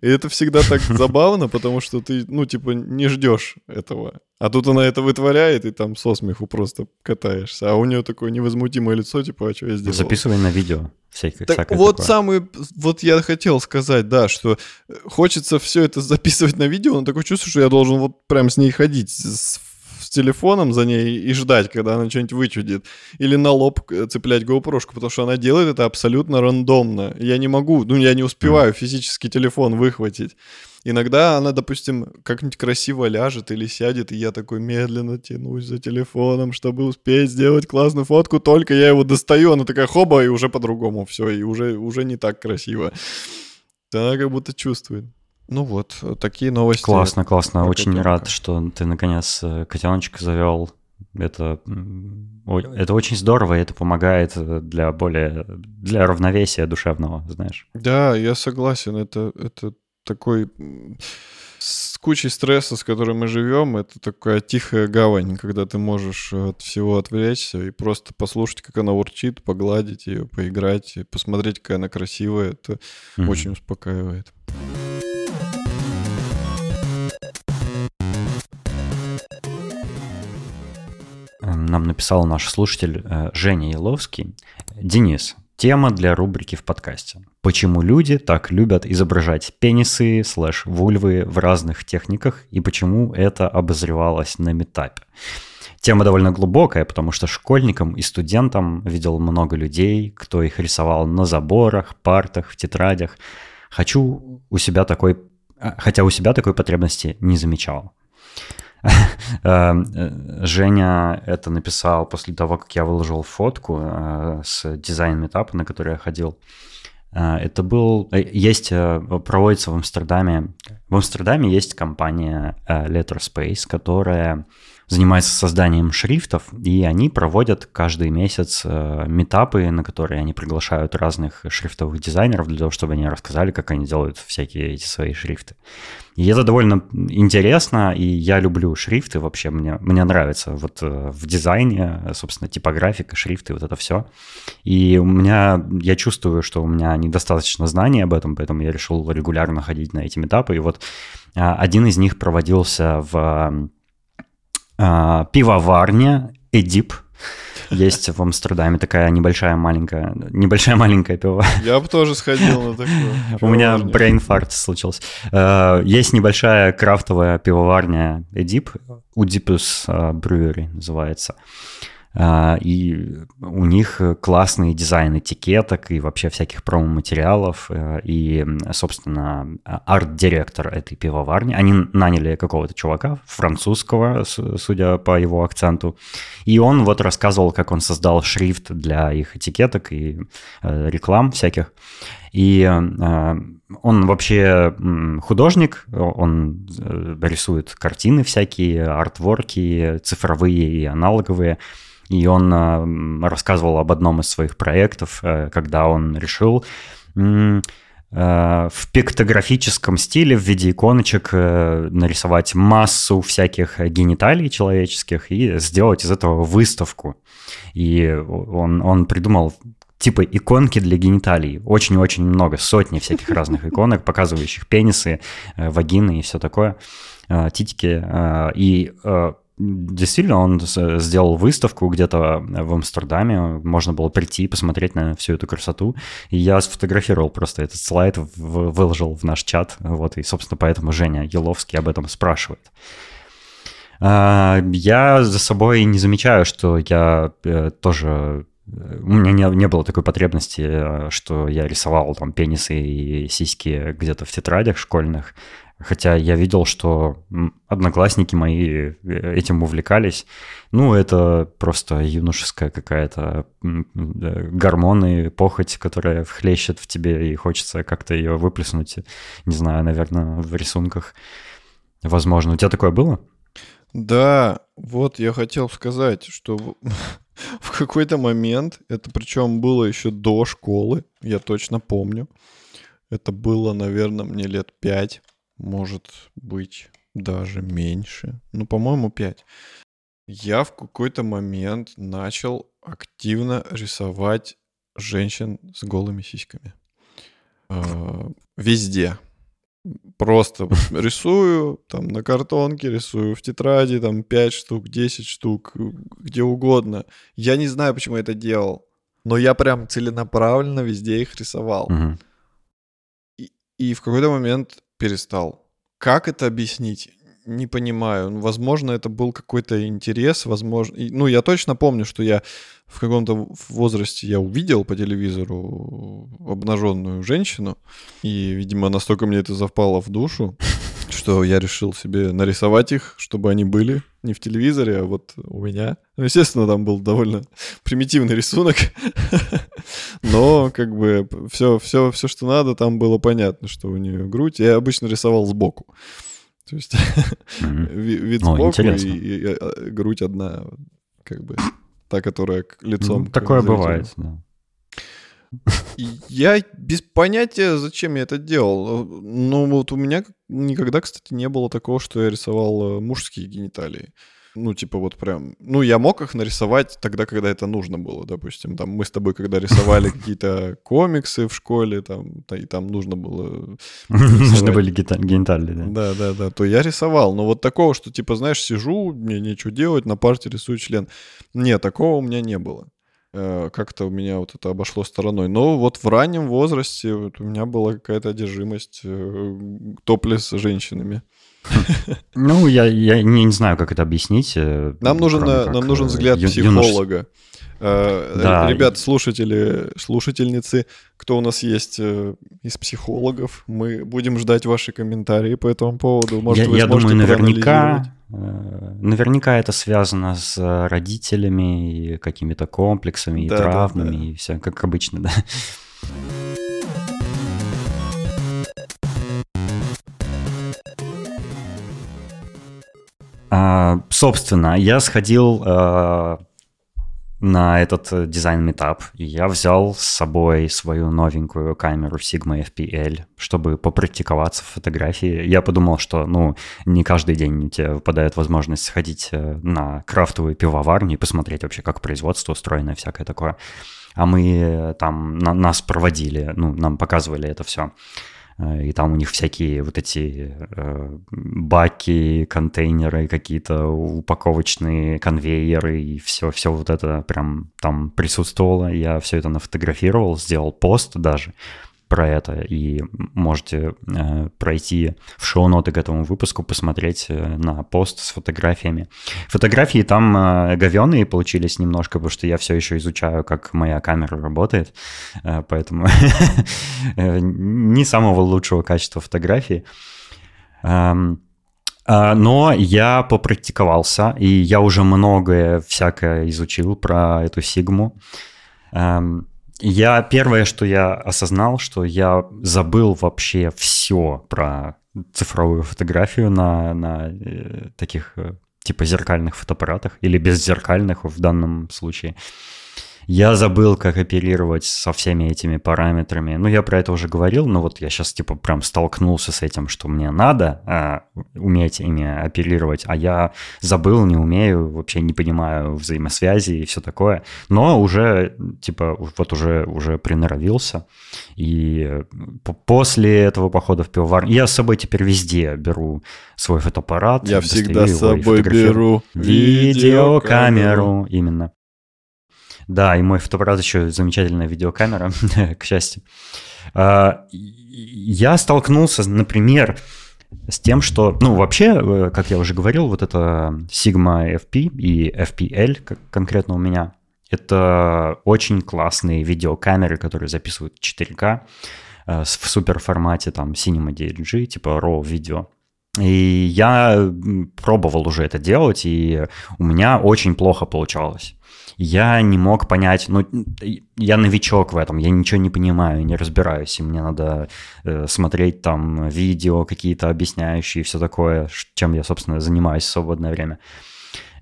И это всегда так забавно, потому что ты, ну, типа, не ждешь этого. А тут она это вытворяет, и там со смеху просто катаешься. А у нее такое невозмутимое лицо, типа, а что я сделал? Записывай на видео. Всякое, так вот такое. самый, вот я хотел сказать, да, что хочется все это записывать на видео, но такое чувство, что я должен вот прям с ней ходить с, с телефоном за ней и ждать, когда она что-нибудь вычудит. Или на лоб цеплять GoPro, потому что она делает это абсолютно рандомно. Я не могу, ну я не успеваю физически телефон выхватить. Иногда она, допустим, как-нибудь красиво ляжет или сядет, и я такой медленно тянусь за телефоном, чтобы успеть сделать классную фотку, только я его достаю, она такая хоба, и уже по-другому все, и уже, уже не так красиво. Она как будто чувствует. Ну вот, такие новости. Классно, классно. Очень рад, что ты наконец э, котеночка завел. Это, это очень здорово, и это помогает э, для более для равновесия душевного, знаешь. Да, я согласен. Это, это такой с кучей стресса, с которой мы живем, это такая тихая гавань, когда ты можешь э, от всего отвлечься и просто послушать, как она урчит, погладить ее, поиграть, и посмотреть, какая она красивая. Это mm-hmm. очень успокаивает. Нам написал наш слушатель э, Женя Еловский. Денис, тема для рубрики в подкасте. Почему люди так любят изображать пенисы слэш вульвы в разных техниках и почему это обозревалось на метапе? Тема довольно глубокая, потому что школьникам и студентам видел много людей, кто их рисовал на заборах, партах, в тетрадях. Хочу у себя такой, а, хотя у себя такой потребности не замечал. Эм, э, Женя это написал после того, как я выложил фотку э, с дизайн-метапа, на который я ходил. Э, это был... Есть... Проводится в Амстердаме... В Амстердаме есть компания Letterspace, которая занимается созданием шрифтов, и они проводят каждый месяц метапы, на которые они приглашают разных шрифтовых дизайнеров для того, чтобы они рассказали, как они делают всякие эти свои шрифты. И это довольно интересно, и я люблю шрифты вообще, мне, мне нравится вот э, в дизайне, собственно, типографика, шрифты, вот это все. И у меня, я чувствую, что у меня недостаточно знаний об этом, поэтому я решил регулярно ходить на эти метапы, и вот а, один из них проводился в а, пивоварня Эдип. Есть в Амстердаме такая небольшая маленькая, небольшая маленькая пиво. Я бы тоже сходил на такое. У меня брейнфаркт случился. А, есть небольшая крафтовая пивоварня Эдип, Удипус Brewery называется. А, и у них классный дизайн этикеток и вообще всяких промо-материалов. Э, и, собственно, арт-директор этой пивоварни, они наняли какого-то чувака, французского, судя по его акценту, и он вот рассказывал, как он создал шрифт для их этикеток и э, реклам всяких. И э, он вообще художник, он рисует картины всякие, артворки, цифровые и аналоговые. И он э, рассказывал об одном из своих проектов, э, когда он решил э, в пиктографическом стиле в виде иконочек нарисовать массу всяких гениталий человеческих и сделать из этого выставку. И он, он придумал типа иконки для гениталий. Очень-очень много, сотни всяких разных иконок, показывающих пенисы, вагины и все такое, титики. И Действительно, он сделал выставку где-то в Амстердаме, можно было прийти посмотреть на всю эту красоту, и я сфотографировал просто этот слайд, выложил в наш чат, вот, и, собственно, поэтому Женя Еловский об этом спрашивает. А, я за собой не замечаю, что я э, тоже у меня не, не было такой потребности, э, что я рисовал там пенисы и сиськи где-то в тетрадях школьных. Хотя я видел, что одноклассники мои э, этим увлекались. Ну, это просто юношеская какая-то гормоны, похоть, которая вхлещет в тебе, и хочется как-то ее выплеснуть. Не знаю, наверное, в рисунках. Возможно. У тебя такое было? Да, вот я хотел сказать, что в какой-то момент, это причем было еще до школы, я точно помню, это было, наверное, мне лет пять может быть даже меньше. Ну, по-моему, 5. Я в какой-то момент начал активно рисовать женщин с голыми сиськами. Э, везде. Просто рисую, там на картонке рисую, в тетради, там 5 штук, 10 штук, где угодно. Я не знаю, почему я это делал, но я прям целенаправленно везде их рисовал. Угу. И, и в какой-то момент перестал. Как это объяснить? Не понимаю. Ну, возможно, это был какой-то интерес, возможно... Ну, я точно помню, что я в каком-то возрасте я увидел по телевизору обнаженную женщину, и, видимо, настолько мне это запало в душу, что я решил себе нарисовать их, чтобы они были не в телевизоре, а вот у меня. Ну, естественно, там был довольно примитивный рисунок, но как бы все, все, все, что надо, там было понятно, что у нее грудь. Я обычно рисовал сбоку. То есть вид сбоку и, а, грудь одна, как бы та, которая лицом. такое бывает, да. Я без понятия, зачем я это делал. Но вот у меня никогда, кстати, не было такого, что я рисовал э, мужские гениталии. Ну, типа вот прям... Ну, я мог их нарисовать тогда, когда это нужно было, допустим. Там мы с тобой, когда рисовали какие-то комиксы в школе, там, и там нужно было... Нужны были гениталии, да? Да, да, да. То я рисовал. Но вот такого, что, типа, знаешь, сижу, мне нечего делать, на парте рисую член. Нет, такого у меня не было. Э, как-то у меня вот это обошло стороной. Но вот в раннем возрасте вот у меня была какая-то одержимость э, топлес женщинами. Ну, я, я не, не знаю, как это объяснить. Э, нам нужен, нам нужен взгляд психолога. Да. Ребят, слушатели, слушательницы, кто у нас есть из психологов, мы будем ждать ваши комментарии по этому поводу. Может, я, вы я думаю, наверняка Э, наверняка это связано с родителями и какими-то комплексами и да, травмами да, да. и все, как обычно, да. А, собственно, я сходил на этот э, дизайн-митап. Я взял с собой свою новенькую камеру Sigma FPL, чтобы попрактиковаться в фотографии. Я подумал, что, ну, не каждый день у тебя выпадает возможность сходить э, на крафтовую пивоварню и посмотреть вообще, как производство устроено и всякое такое. А мы э, там, на, нас проводили, ну, нам показывали это все. И там у них всякие вот эти э, баки, контейнеры, какие-то упаковочные конвейеры и все, все вот это прям там присутствовало. Я все это нафотографировал, сделал пост даже про это, и можете э, пройти в шоу-ноты к этому выпуску, посмотреть э, на пост с фотографиями. Фотографии там э, говеные получились немножко, потому что я все еще изучаю, как моя камера работает, э, поэтому не самого лучшего качества фотографии. Эм, а, но я попрактиковался, и я уже многое всякое изучил про эту сигму. Эм, я первое, что я осознал, что я забыл вообще все про цифровую фотографию на, на э, таких э, типа зеркальных фотоаппаратах или беззеркальных в данном случае. Я забыл, как оперировать со всеми этими параметрами. Ну, я про это уже говорил, но вот я сейчас типа прям столкнулся с этим, что мне надо а, уметь ими оперировать, а я забыл, не умею, вообще не понимаю взаимосвязи и все такое. Но уже типа вот уже, уже приноровился. И после этого похода в пивоварню я с собой теперь везде беру свой фотоаппарат. Я всегда с собой беру видеокамеру. Именно. Да, и мой фотоаппарат еще замечательная видеокамера, к счастью. А, я столкнулся, например, с тем, что, ну, вообще, э, как я уже говорил, вот это Sigma FP и FPL как конкретно у меня, это очень классные видеокамеры, которые записывают 4К э, в супер формате, там, Cinema DLG, типа RAW видео. И я пробовал уже это делать, и у меня очень плохо получалось я не мог понять, ну, я новичок в этом, я ничего не понимаю, не разбираюсь, и мне надо э, смотреть там видео какие-то объясняющие все такое, чем я, собственно, занимаюсь в свободное время.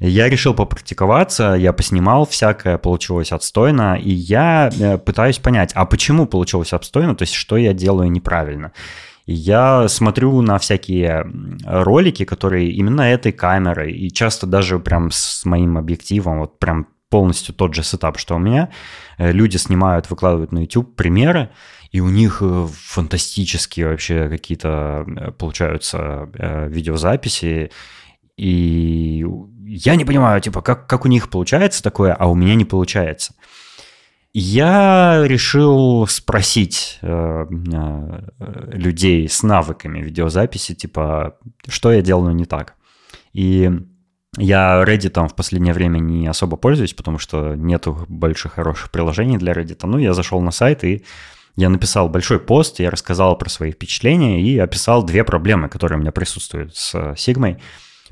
Я решил попрактиковаться, я поснимал всякое, получилось отстойно, и я э, пытаюсь понять, а почему получилось отстойно, то есть что я делаю неправильно. Я смотрю на всякие ролики, которые именно этой камерой, и часто даже прям с моим объективом, вот прям полностью тот же сетап, что у меня. Э, люди снимают, выкладывают на YouTube примеры, и у них э, фантастические вообще какие-то э, получаются видеозаписи. И я не понимаю, типа, как, как у них получается такое, а у меня не получается. Я решил спросить э, э, людей с навыками видеозаписи, типа, что я делаю не так. И я Reddit в последнее время не особо пользуюсь, потому что нету больших хороших приложений для Reddit. Ну, я зашел на сайт и я написал большой пост, я рассказал про свои впечатления и описал две проблемы, которые у меня присутствуют с Sigma.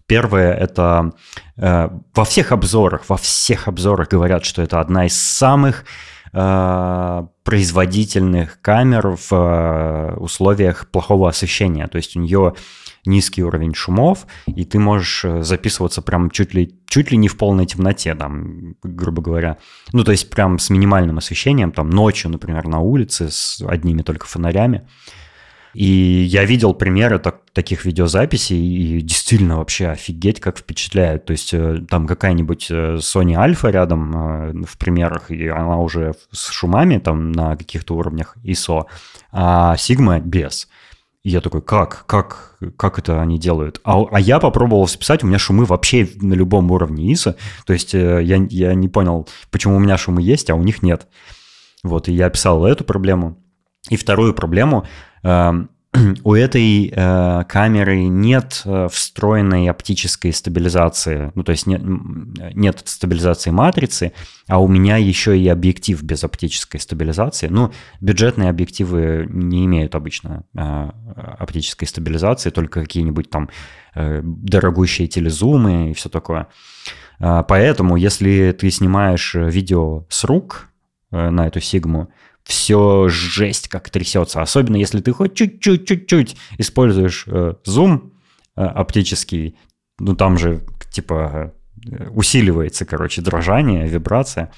Первое – это э, во всех обзорах, во всех обзорах говорят, что это одна из самых э, производительных камер в э, условиях плохого освещения. То есть у нее низкий уровень шумов, и ты можешь э, записываться прям чуть ли, чуть ли не в полной темноте, там, грубо говоря. Ну, то есть прям с минимальным освещением, там, ночью, например, на улице с одними только фонарями. И я видел примеры так, таких видеозаписей, и действительно вообще офигеть, как впечатляет. То есть э, там какая-нибудь э, Sony Alpha рядом в примерах, и она уже с шумами там на каких-то уровнях ISO, а Sigma без. И я такой, как, как, как это они делают? А, а я попробовал списать, у меня шумы вообще на любом уровне ISO, то есть я, я не понял, почему у меня шумы есть, а у них нет. Вот, и я описал эту проблему. И вторую проблему, эм, у этой э, камеры нет э, встроенной оптической стабилизации, ну то есть нет, нет стабилизации матрицы, а у меня еще и объектив без оптической стабилизации. Ну, бюджетные объективы не имеют обычно э, оптической стабилизации, только какие-нибудь там э, дорогущие телезумы и все такое. Э, поэтому, если ты снимаешь видео с рук э, на эту сигму, все жесть как трясется. Особенно если ты хоть чуть-чуть, чуть-чуть используешь э, зум э, оптический, ну там же типа э, усиливается, короче, дрожание, вибрация.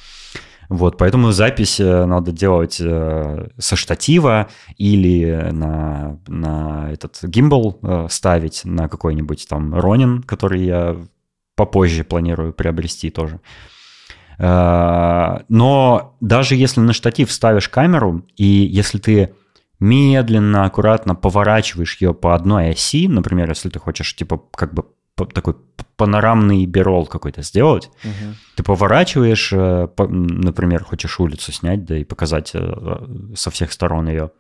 Вот, поэтому запись э, надо делать э, со штатива или на, на этот гимбал э, ставить, на какой-нибудь там Ронин, который я попозже планирую приобрести тоже. Э, но даже если на штатив ставишь камеру, и если ты медленно, аккуратно поворачиваешь ее по одной оси, например, если ты хочешь, типа, как бы такой панорамный бирол какой-то сделать, угу. ты поворачиваешь, э, например, хочешь улицу снять, да и показать э, со всех сторон ее.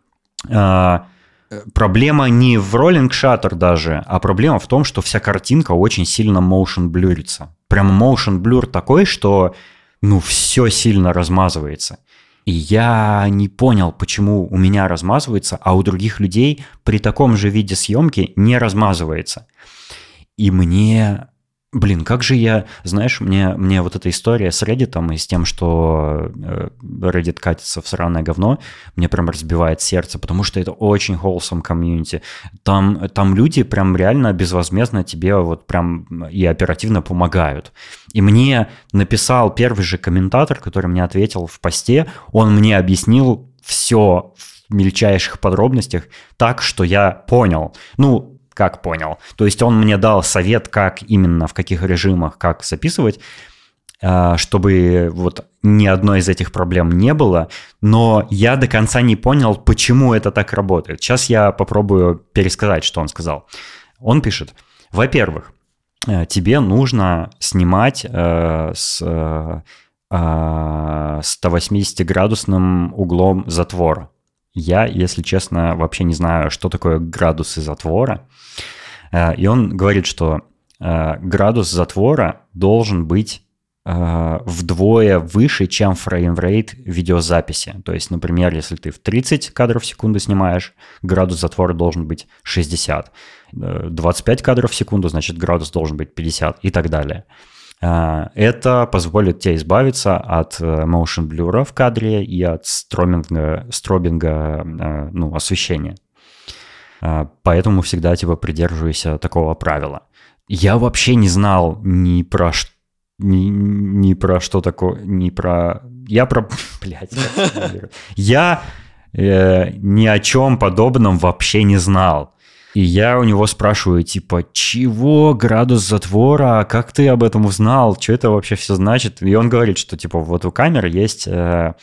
Проблема не в роллинг шаттер даже, а проблема в том, что вся картинка очень сильно motion блюрится. Прям motion блюр такой, что ну, все сильно размазывается. И я не понял, почему у меня размазывается, а у других людей при таком же виде съемки не размазывается. И мне Блин, как же я, знаешь, мне, мне вот эта история с Reddit и с тем, что э, Reddit катится в сраное говно, мне прям разбивает сердце, потому что это очень wholesome комьюнити. Там, там люди прям реально безвозмездно тебе вот прям и оперативно помогают. И мне написал первый же комментатор, который мне ответил в посте, он мне объяснил все в мельчайших подробностях так, что я понял. Ну, как понял. То есть он мне дал совет, как именно, в каких режимах, как записывать, а, чтобы вот ни одной из этих проблем не было, но я до конца не понял, почему это так работает. Сейчас я попробую пересказать, что он сказал. Он пишет, во-первых, э, тебе нужно снимать э, с 180-градусным э, углом затвора. Я, если честно, вообще не знаю, что такое градусы затвора. Э, и он говорит, что э, градус затвора должен быть э, вдвое выше, чем frame rate видеозаписи. То есть, например, если ты в 30 кадров в секунду снимаешь, градус затвора должен быть 60. 25 кадров в секунду, значит, градус должен быть 50 и так далее. А, это позволит тебе избавиться от э, motion blur в кадре и от строминга, стробинга э, ну, освещения. А, поэтому всегда типа придерживайся такого правила. Я вообще не знал ни про что ни, ни про что такое, ни про... Я про... Блядь. Я э, ни о чем подобном вообще не знал. И я у него спрашиваю, типа, чего градус затвора, как ты об этом узнал, что это вообще все значит? И он говорит, что, типа, вот у камеры есть, э,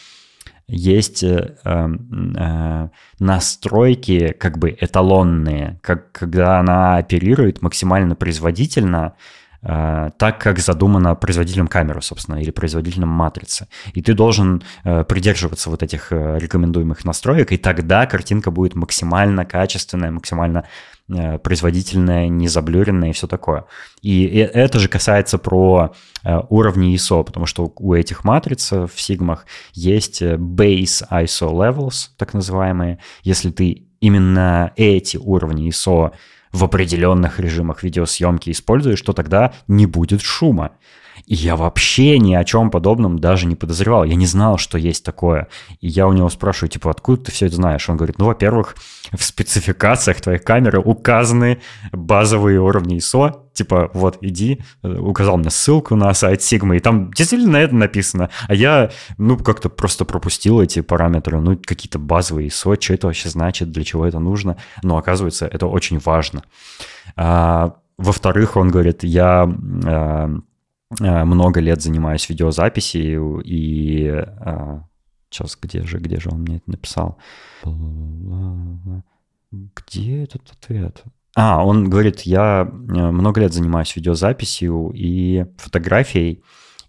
есть э, эм, э, настройки как бы эталонные, как, когда она оперирует максимально производительно, так, как задумано производителем камеры, собственно, или производителем матрицы. И ты должен э, придерживаться вот этих э, рекомендуемых настроек, и тогда картинка будет максимально качественная, максимально производительная, не заблюренная и все такое. И это же касается про уровни ISO, потому что у этих матриц в сигмах есть base ISO levels, так называемые. Если ты именно эти уровни ISO в определенных режимах видеосъемки используешь, то тогда не будет шума. И я вообще ни о чем подобном даже не подозревал. Я не знал, что есть такое. И я у него спрашиваю, типа, откуда ты все это знаешь? Он говорит, ну, во-первых, в спецификациях твоей камеры указаны базовые уровни ISO, типа, вот, иди, указал мне ссылку на сайт Sigma, и там действительно это написано. А я, ну, как-то просто пропустил эти параметры, ну, какие-то базовые ISO, что это вообще значит, для чего это нужно. Но оказывается, это очень важно. А, во-вторых, он говорит, я а, много лет занимаюсь видеозаписью, и а, сейчас где же, где же он мне это написал? Где этот ответ? А, он говорит, я э, много лет занимаюсь видеозаписью и фотографией,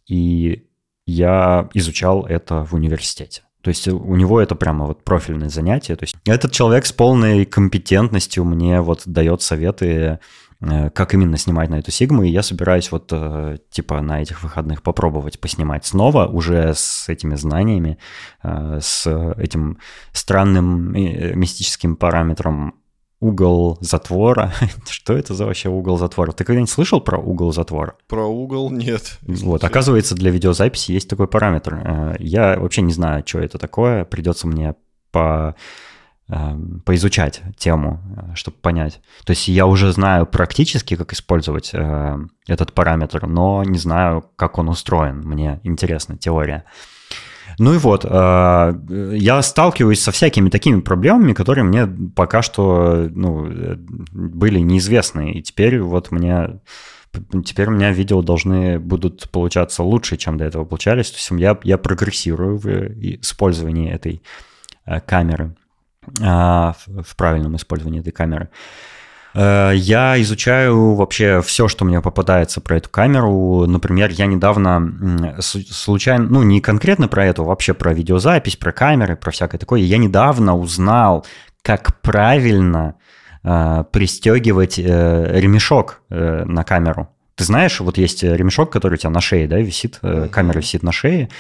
и я изучал это в университете. То есть у него это прямо вот профильное занятие. То есть этот человек с полной компетентностью мне вот дает советы, э, как именно снимать на эту сигму, и я собираюсь вот э, типа на этих выходных попробовать поснимать снова уже с этими знаниями, с этим странным мистическим параметром угол затвора. Что это за вообще угол затвора? Ты когда-нибудь слышал про угол затвора? Про угол нет. Вот, оказывается, для видеозаписи есть такой параметр. Э, я вообще не знаю, что это такое. Придется мне по поизучать тему, э, чтобы понять. То есть я уже знаю практически, как использовать э, этот параметр, но не знаю, как он устроен. Мне интересна теория. Ну и вот, э, я сталкиваюсь со всякими такими проблемами, которые мне пока что ну, были неизвестны. И теперь вот мне теперь у меня видео должны будут получаться лучше, чем до этого получались. То есть я, я прогрессирую в использовании этой камеры, в правильном использовании этой камеры. Э, я изучаю вообще все, что мне попадается про эту камеру. Например, я недавно случайно, ну не конкретно про эту, вообще про видеозапись, про камеры, про всякое такое. Я недавно узнал, как правильно э, пристегивать э, ремешок на камеру. Ты знаешь, вот есть ремешок, который у тебя на шее, да, висит, э, камера висит на шее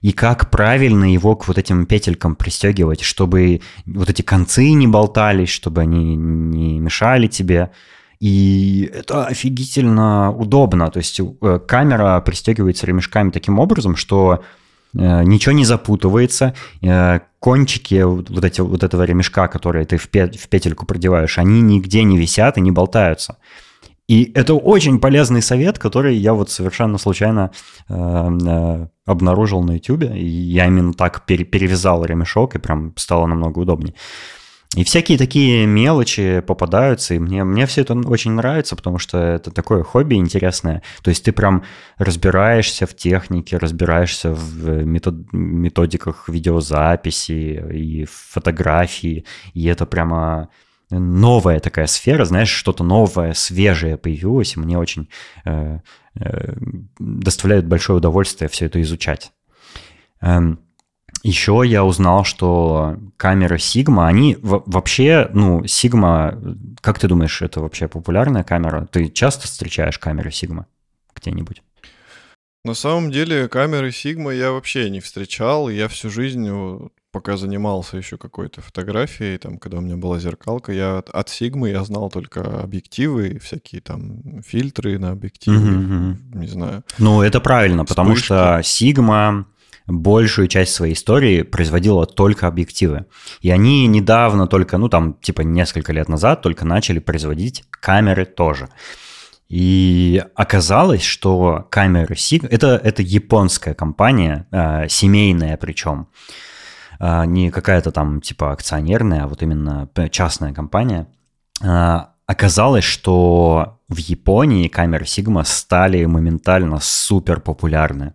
и как правильно его к вот этим петелькам пристегивать, чтобы вот эти концы не болтались, чтобы они не мешали тебе. И это офигительно удобно. То есть э, камера пристегивается ремешками таким образом, что э, ничего не запутывается, э, кончики вот, эти, вот этого ремешка, который ты в петельку продеваешь, они нигде не висят и не болтаются. И это очень полезный совет, который я вот совершенно случайно э, э, обнаружил на YouTube. И я именно так пере, перевязал ремешок, и прям стало намного удобнее. И всякие такие мелочи попадаются, и мне, мне все это очень нравится, потому что это такое хобби интересное. То есть ты прям разбираешься в технике, разбираешься в метод, методиках видеозаписи и фотографии, и это прямо новая такая сфера, знаешь, что-то новое, свежее появилось, и мне очень э, э, доставляет большое удовольствие все это изучать. Эм, еще я узнал, что камеры Sigma, они вообще, ну, Sigma, как ты думаешь, это вообще популярная камера? Ты часто встречаешь камеры Sigma где-нибудь? На самом деле камеры Sigma я вообще не встречал. Я всю жизнь пока занимался еще какой-то фотографией, там, когда у меня была зеркалка, я от, от Sigma я знал только объективы, всякие там фильтры на объективы, mm-hmm. не знаю. Ну, это правильно, Вспышки. потому что Sigma большую часть своей истории производила только объективы. И они недавно только, ну там типа несколько лет назад только начали производить камеры тоже. И оказалось, что камеры Sigma, это, это японская компания, э, семейная причем, не какая-то там типа акционерная, а вот именно частная компания, а, оказалось, что в Японии камеры Sigma стали моментально супер популярны.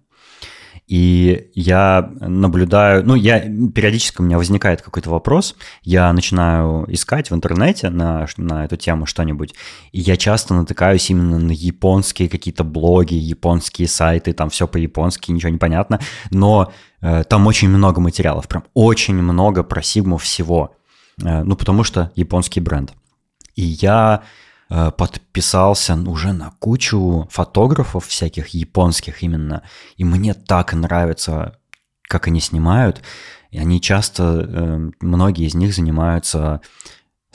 И я наблюдаю, ну, я периодически у меня возникает какой-то вопрос, я начинаю искать в интернете на, на эту тему что-нибудь, и я часто натыкаюсь именно на японские какие-то блоги, японские сайты, там все по-японски, ничего не понятно, но э, там очень много материалов, прям очень много про Сигму всего, э, ну, потому что японский бренд. И я Э, подписался уже на кучу фотографов всяких японских именно, и мне так нравится, как они снимают, и они часто, э, многие из них занимаются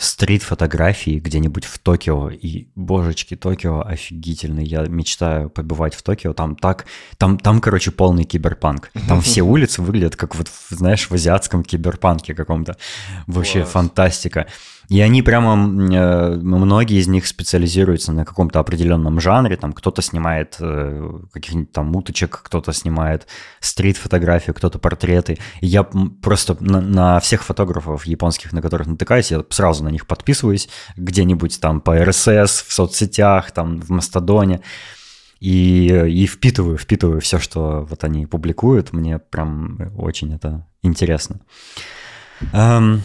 стрит-фотографией где-нибудь в Токио, и, божечки, Токио офигительный, я мечтаю побывать в Токио, там так, там, там, короче, полный киберпанк, там все улицы выглядят как вот, знаешь, в азиатском киберпанке каком-то, вообще Класс. фантастика. И они прямо, э, многие из них специализируются на каком-то определенном жанре. Там кто-то снимает э, каких-нибудь там уточек, кто-то снимает стрит-фотографию, кто-то портреты. И я просто на, на всех фотографов японских, на которых натыкаюсь, я сразу на них подписываюсь где-нибудь там по РСС, в соцсетях, там в Мастодоне. И, и впитываю, впитываю все, что вот они публикуют. Мне прям очень это интересно. Um,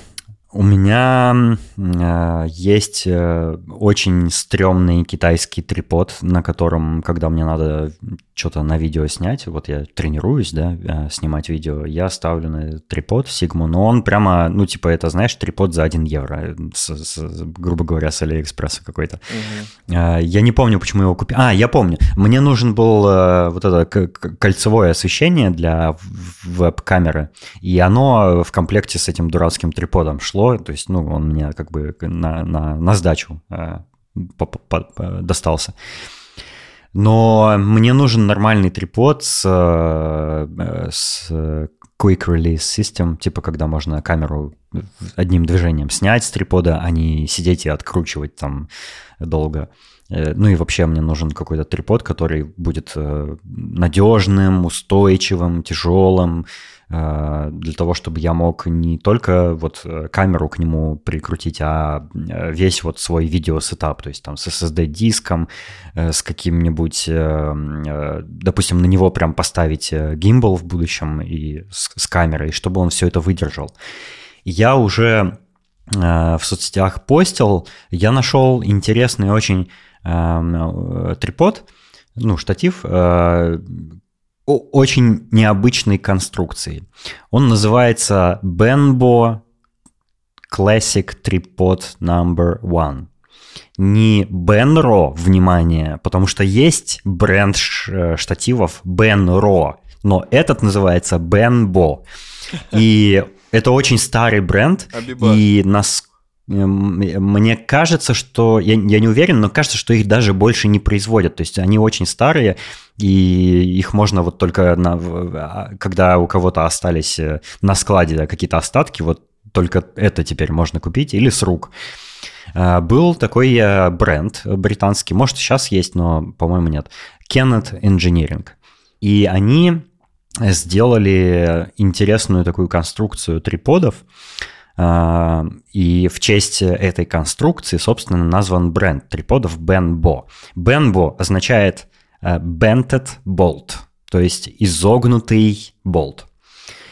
у меня э, есть э, очень стрёмный китайский трипод, на котором, когда мне надо что-то на видео снять, вот я тренируюсь, да, э, снимать видео, я ставлю на трипод Sigma, но он прямо, ну, типа, это, знаешь, трипод за 1 евро, с, с, грубо говоря, с Алиэкспресса какой-то. Угу. Э, я не помню, почему его купил. А, я помню. Мне нужен был э, вот это кольцевое освещение для веб-камеры, и оно в комплекте с этим дурацким триподом шло, то есть, ну, он мне как бы на, на, на сдачу э, достался. Но мне нужен нормальный трипод с, э, с Quick Release System, типа когда можно камеру одним движением снять с трипода, а не сидеть и откручивать там долго. Э, ну и вообще мне нужен какой-то трипод, который будет э, надежным, устойчивым, тяжелым, для того, чтобы я мог не только вот камеру к нему прикрутить, а весь вот свой видеосетап, то есть там с SSD-диском, с каким-нибудь, допустим, на него прям поставить гимбал в будущем и с, с камерой, чтобы он все это выдержал. Я уже в соцсетях постил, я нашел интересный очень э, трипод, ну, штатив э, очень необычной конструкции. Он называется Benbo Classic Tripod Number One. Не Benro, внимание, потому что есть бренд э, штативов Benro, но этот называется Benbo. И это очень старый бренд, и нас мне кажется, что, я, я не уверен, но кажется, что их даже больше не производят. То есть они очень старые, и их можно вот только, на, а, когда у кого-то остались э, на складе какие-то остатки, вот только это теперь можно купить или с рук. Э, был такой э, бренд британский, может сейчас есть, но, по-моему, нет. Kenneth Engineering. И они сделали интересную такую конструкцию триподов, а, и в честь этой конструкции, собственно, назван бренд триподов Benbo. Benbo означает э, bented bolt, то есть изогнутый болт.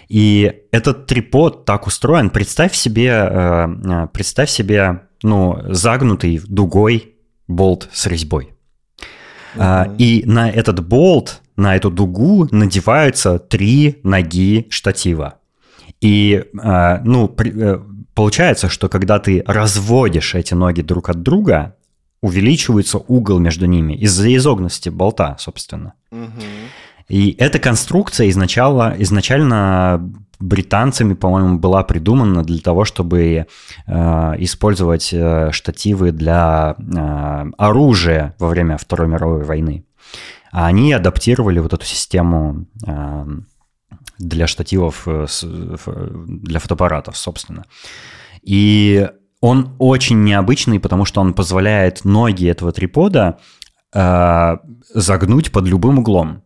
И этот трипод так устроен, представь себе, э, э, представь себе, ну, загнутый дугой болт с резьбой. Mm-hmm. И на этот болт, на эту дугу надеваются три ноги штатива. И, а, ну, э, получается, что когда ты разводишь эти ноги друг от друга, увеличивается угол между ними из-за изогности болта, собственно. И эта конструкция изначально, изначально британцами, по-моему, была придумана для того, чтобы э, использовать э, штативы для э, оружия во время Второй мировой войны. А они адаптировали вот эту систему э, для штативов, э, для фотоаппаратов, собственно. И он очень необычный, потому что он позволяет ноги этого трипода э, загнуть под любым углом.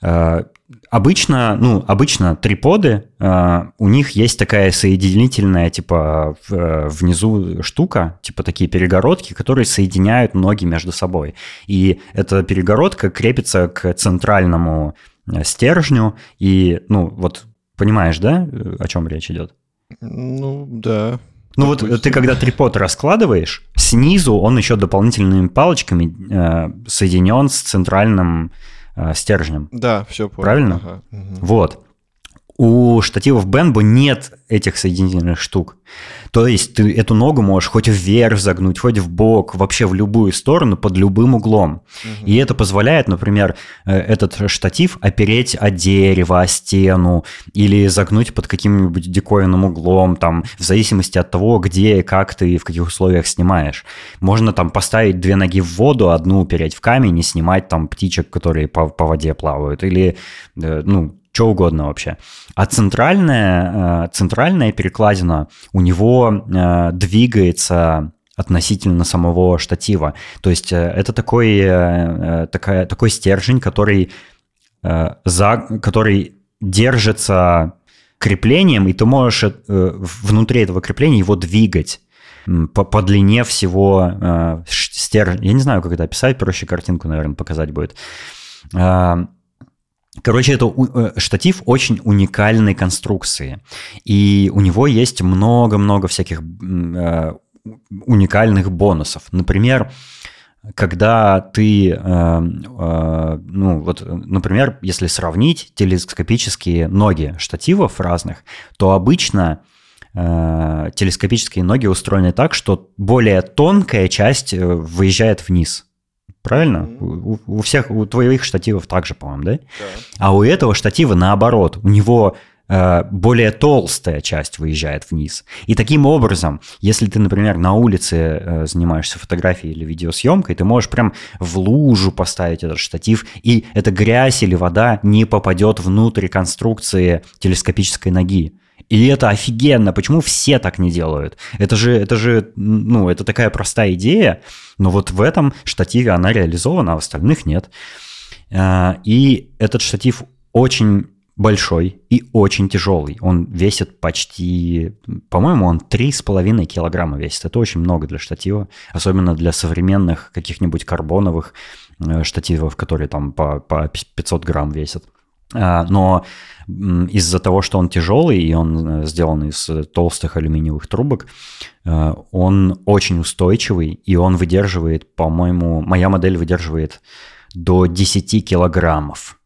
Э, обычно, ну, обычно триподы, э, у них есть такая соединительная, типа, в, внизу штука, типа такие перегородки, которые соединяют ноги между собой. И эта перегородка крепится к центральному Э, стержню, и, ну, вот понимаешь, да, о чем речь идет? Ну, да. Ну вот ты когда трипод раскладываешь, снизу он еще дополнительными палочками э, соединен с центральным э, стержнем. Да, все понял. Правильно? Ага. Угу. Вот. У штативов Bembo нет этих соединительных штук. То есть ты эту ногу можешь хоть вверх загнуть, хоть в бок, вообще в любую сторону, под любым углом. Угу. И это позволяет, например, э, этот штатив опереть о дерево, о стену, или загнуть под каким-нибудь диковинным углом, там, в зависимости от того, где и как ты, в каких условиях снимаешь. Можно там поставить две ноги в воду, одну упереть в камень и снимать там птичек, которые по, по воде плавают. Или, э, ну, что угодно вообще. А центральная, центральная перекладина у него двигается относительно самого штатива. То есть это такой, такая, такой стержень, который, за, который держится креплением, и ты можешь э, внутри этого крепления его двигать по, по длине всего э, стержня. Я не знаю, как это описать, проще картинку, наверное, показать будет. Э, короче, это э, штатив очень уникальной конструкции. И у него есть много-много всяких э, уникальных бонусов. Например, когда ты, э, э, ну вот, например, если сравнить телескопические ноги штативов разных, то обычно э, телескопические ноги устроены так, что более тонкая часть выезжает вниз. Правильно? Mm-hmm. У, у всех, у твоих штативов также, по-моему, да? Да. А у этого штатива наоборот. У него Э, более толстая часть выезжает вниз. И таким образом, если ты, например, на улице э, занимаешься фотографией или видеосъемкой, ты можешь прям в лужу поставить этот штатив, и эта грязь или вода не попадет внутрь конструкции телескопической ноги. И это офигенно. Почему все так не делают? Это же, это же, ну, это такая простая идея, но вот в этом штативе она реализована, а в остальных нет. Э, и этот штатив очень большой и очень тяжелый. Он весит почти, по-моему, он 3,5 килограмма весит. Это очень много для штатива, особенно для современных каких-нибудь карбоновых э, штативов, которые там по, по 500 грамм весят. А, но из-за того, что он тяжелый и он э, сделан из толстых алюминиевых трубок, э, он очень устойчивый и он выдерживает, по-моему, моя модель выдерживает до 10 килограммов.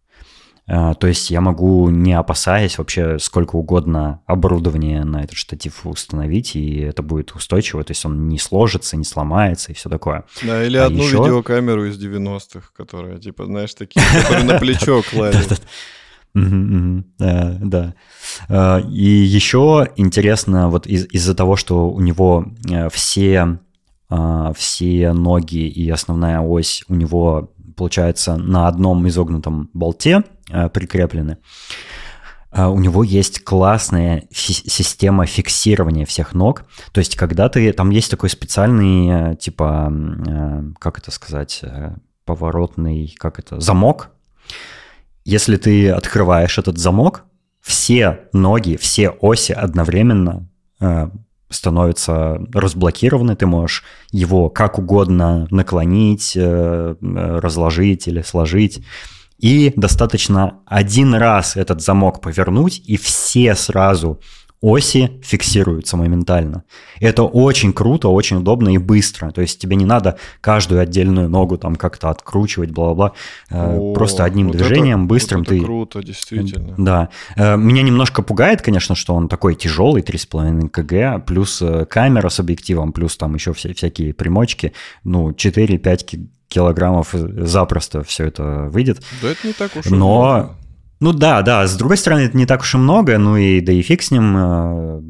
То есть я могу, не опасаясь, вообще сколько угодно оборудования на этот штатив установить, и это будет устойчиво, то есть он не сложится, не сломается и все такое. Да, или а одну еще... видеокамеру из 90-х, которая, типа, знаешь, такие, которые на плечо кладет. Да. А, и еще интересно, вот из-за того, что у него э, все, все ноги и основная ось у него получается, на одном изогнутом болте э, прикреплены. Э, у него есть классная система фиксирования всех ног. То есть, когда ты... Там есть такой специальный, э, типа, как это сказать, поворотный, как это, замок. Если ты открываешь этот замок, все ноги, все оси одновременно становится разблокированы, ты можешь его как угодно наклонить, э, разложить или сложить. И достаточно один раз этот замок повернуть, и все сразу оси фиксируются моментально. Это очень круто, очень удобно и быстро. То есть тебе не надо каждую отдельную ногу там как-то откручивать, бла-бла-бла. Э, О, Просто одним вот движением, это, быстрым вот это ты... круто, действительно. Да. Э, меня немножко пугает, конечно, что он такой тяжелый, 3,5 кг, плюс э, камера с объективом, плюс там еще вся, всякие примочки. Ну, 4-5 килограммов запросто все это выйдет. Да это не так уж Но... Ну да, да, с другой стороны, это не так уж и много, ну и да и фиг с ним, э,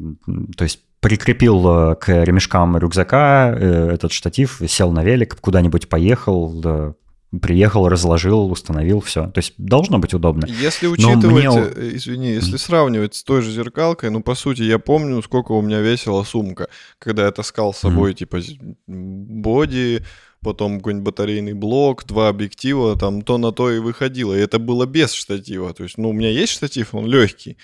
то есть прикрепил э, к ремешкам рюкзака э, этот штатив, сел на велик, куда-нибудь поехал, приехал, разложил, установил, все. То есть должно быть удобно. Если учитывать, мне... извини, если сравнивать с той же зеркалкой, ну, по сути, я помню, сколько у меня весила сумка, когда я таскал с собой, mm-hmm. типа, боди, потом какой-нибудь батарейный блок, два объектива, там то на то и выходило. И это было без штатива. То есть, ну, у меня есть штатив, он легкий.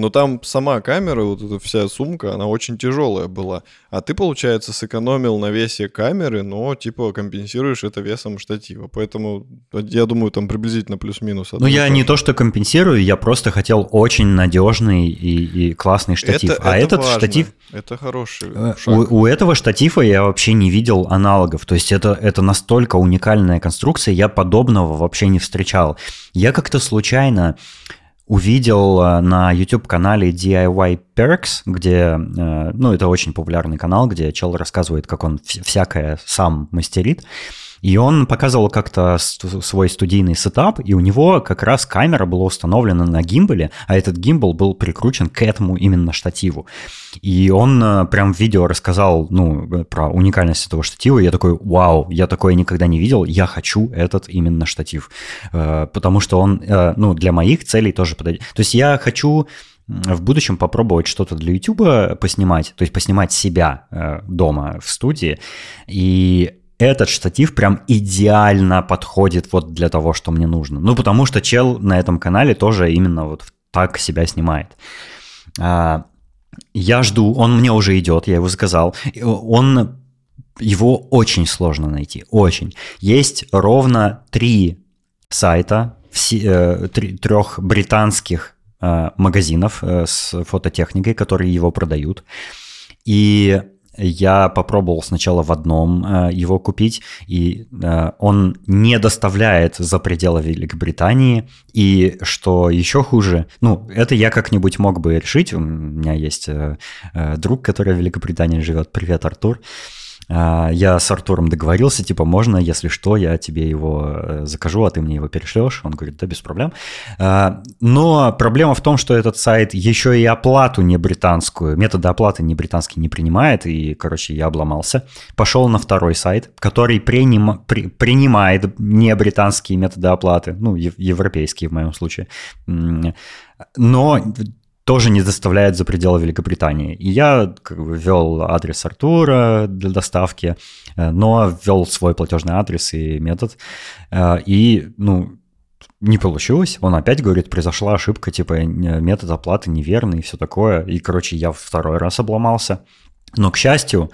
Но там сама камера, вот эта вся сумка, она очень тяжелая была. А ты, получается, сэкономил на весе камеры, но, типа, компенсируешь это весом штатива. Поэтому, я думаю, там приблизительно плюс-минус. Ну, я не то, что компенсирую, я просто хотел очень надежный и, и классный штатив. Это, а это этот важно. штатив... Это хороший э, шаг. У, у этого штатива я вообще не видел аналогов. То есть это, это настолько уникальная конструкция, я подобного вообще не встречал. Я как-то случайно увидел э, на YouTube-канале DIY Perks, где, э, ну, это очень популярный канал, где чел рассказывает, как он всякое сам мастерит. И он показывал как-то свой студийный сетап, и у него как раз камера была установлена на гимбале, а этот гимбал был прикручен к этому именно штативу. И он э, прям в видео рассказал, ну, про уникальность этого штатива. Я такой, вау, я такое никогда не видел, я хочу этот именно штатив. Э, потому что он, э, ну, для моих целей тоже подойдет. То есть я хочу в будущем попробовать что-то для YouTube поснимать, то есть поснимать себя дома в студии. И этот штатив прям идеально подходит вот для того, что мне нужно. Ну, потому что чел на этом канале тоже именно вот так себя снимает. А, я жду, он мне уже идет, я его заказал. Он, его очень сложно найти, очень. Есть ровно три сайта, э, трех британских э, магазинов э, с фототехникой, которые его продают. И я попробовал сначала в одном э, его купить, и э, он не доставляет за пределы Великобритании. И что еще хуже, ну, это я как-нибудь мог бы решить. У меня есть э, э, друг, который в Великобритании живет. Привет, Артур. Э, я с Артуром договорился, типа, можно, если что, я тебе его э, закажу, а ты мне его перешлешь. Он говорит, да, без проблем. А, но проблема в том, что этот сайт еще и оплату не британскую, методы оплаты не британские не принимает, и, короче, я обломался. Пошел на второй сайт, который приним, при, принимает не британские методы оплаты, ну, европейские в моем случае. Но тоже не доставляет за пределы Великобритании. И я как бы ввел адрес Артура для доставки, э, но ввел свой платежный адрес и метод. Э, и, ну, не получилось. Он опять говорит, произошла ошибка, типа метод оплаты неверный и все такое. И, короче, я второй раз обломался. Но, к счастью,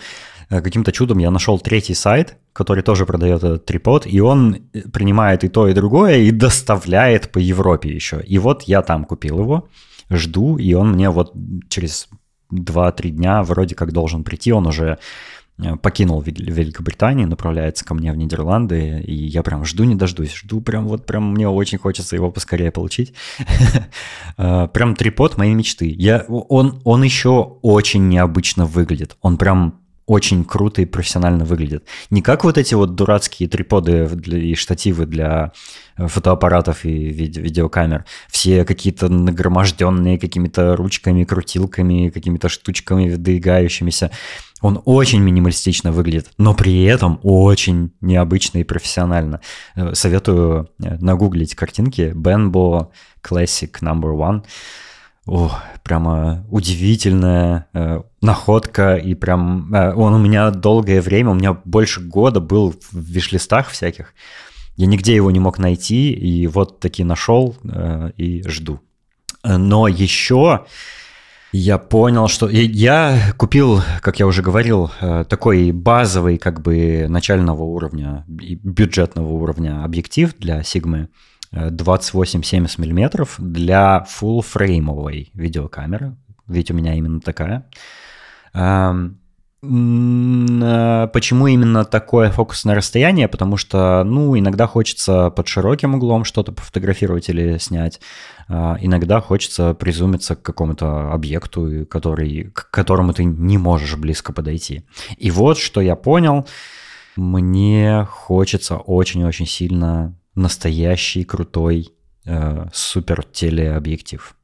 э, каким-то чудом я нашел третий сайт, который тоже продает этот трипод, и он принимает и то, и другое, и доставляет по Европе еще. И вот я там купил его жду, и он мне вот через 2-3 дня вроде как должен прийти, он уже э, покинул Великобританию, направляется ко мне в Нидерланды, и я прям жду не дождусь, жду прям вот прям мне очень хочется его поскорее получить. Э, прям трипод моей мечты. Я, он, он еще очень необычно выглядит, он прям очень круто и профессионально выглядит. Не как вот эти вот дурацкие триподы и штативы для э, фотоаппаратов и виде видеокамер. Все какие-то нагроможденные какими-то ручками, крутилками, какими-то штучками выдвигающимися. Он очень минималистично выглядит, но при этом очень необычно и профессионально. Э, советую э, нагуглить картинки Benbo Classic Number One. О, прямо удивительная э, находка, и прям э, он у меня долгое время, у меня больше года был в вишлистах всяких. Я нигде его не мог найти, и вот таки нашел э, и жду. Но еще я понял, что я купил, как я уже говорил, э, такой базовый, как бы начального уровня, бюджетного уровня объектив для Sigma 28-70 мм для full-фреймовой видеокамеры. Ведь у меня именно такая. Э, почему именно такое фокусное расстояние? Потому что, ну, иногда хочется под широким углом что-то пофотографировать или снять. А, иногда хочется призумиться к какому-то объекту, который, к которому ты не можешь близко подойти. И вот что я понял. Мне хочется очень-очень сильно настоящий крутой э, супер телеобъектив.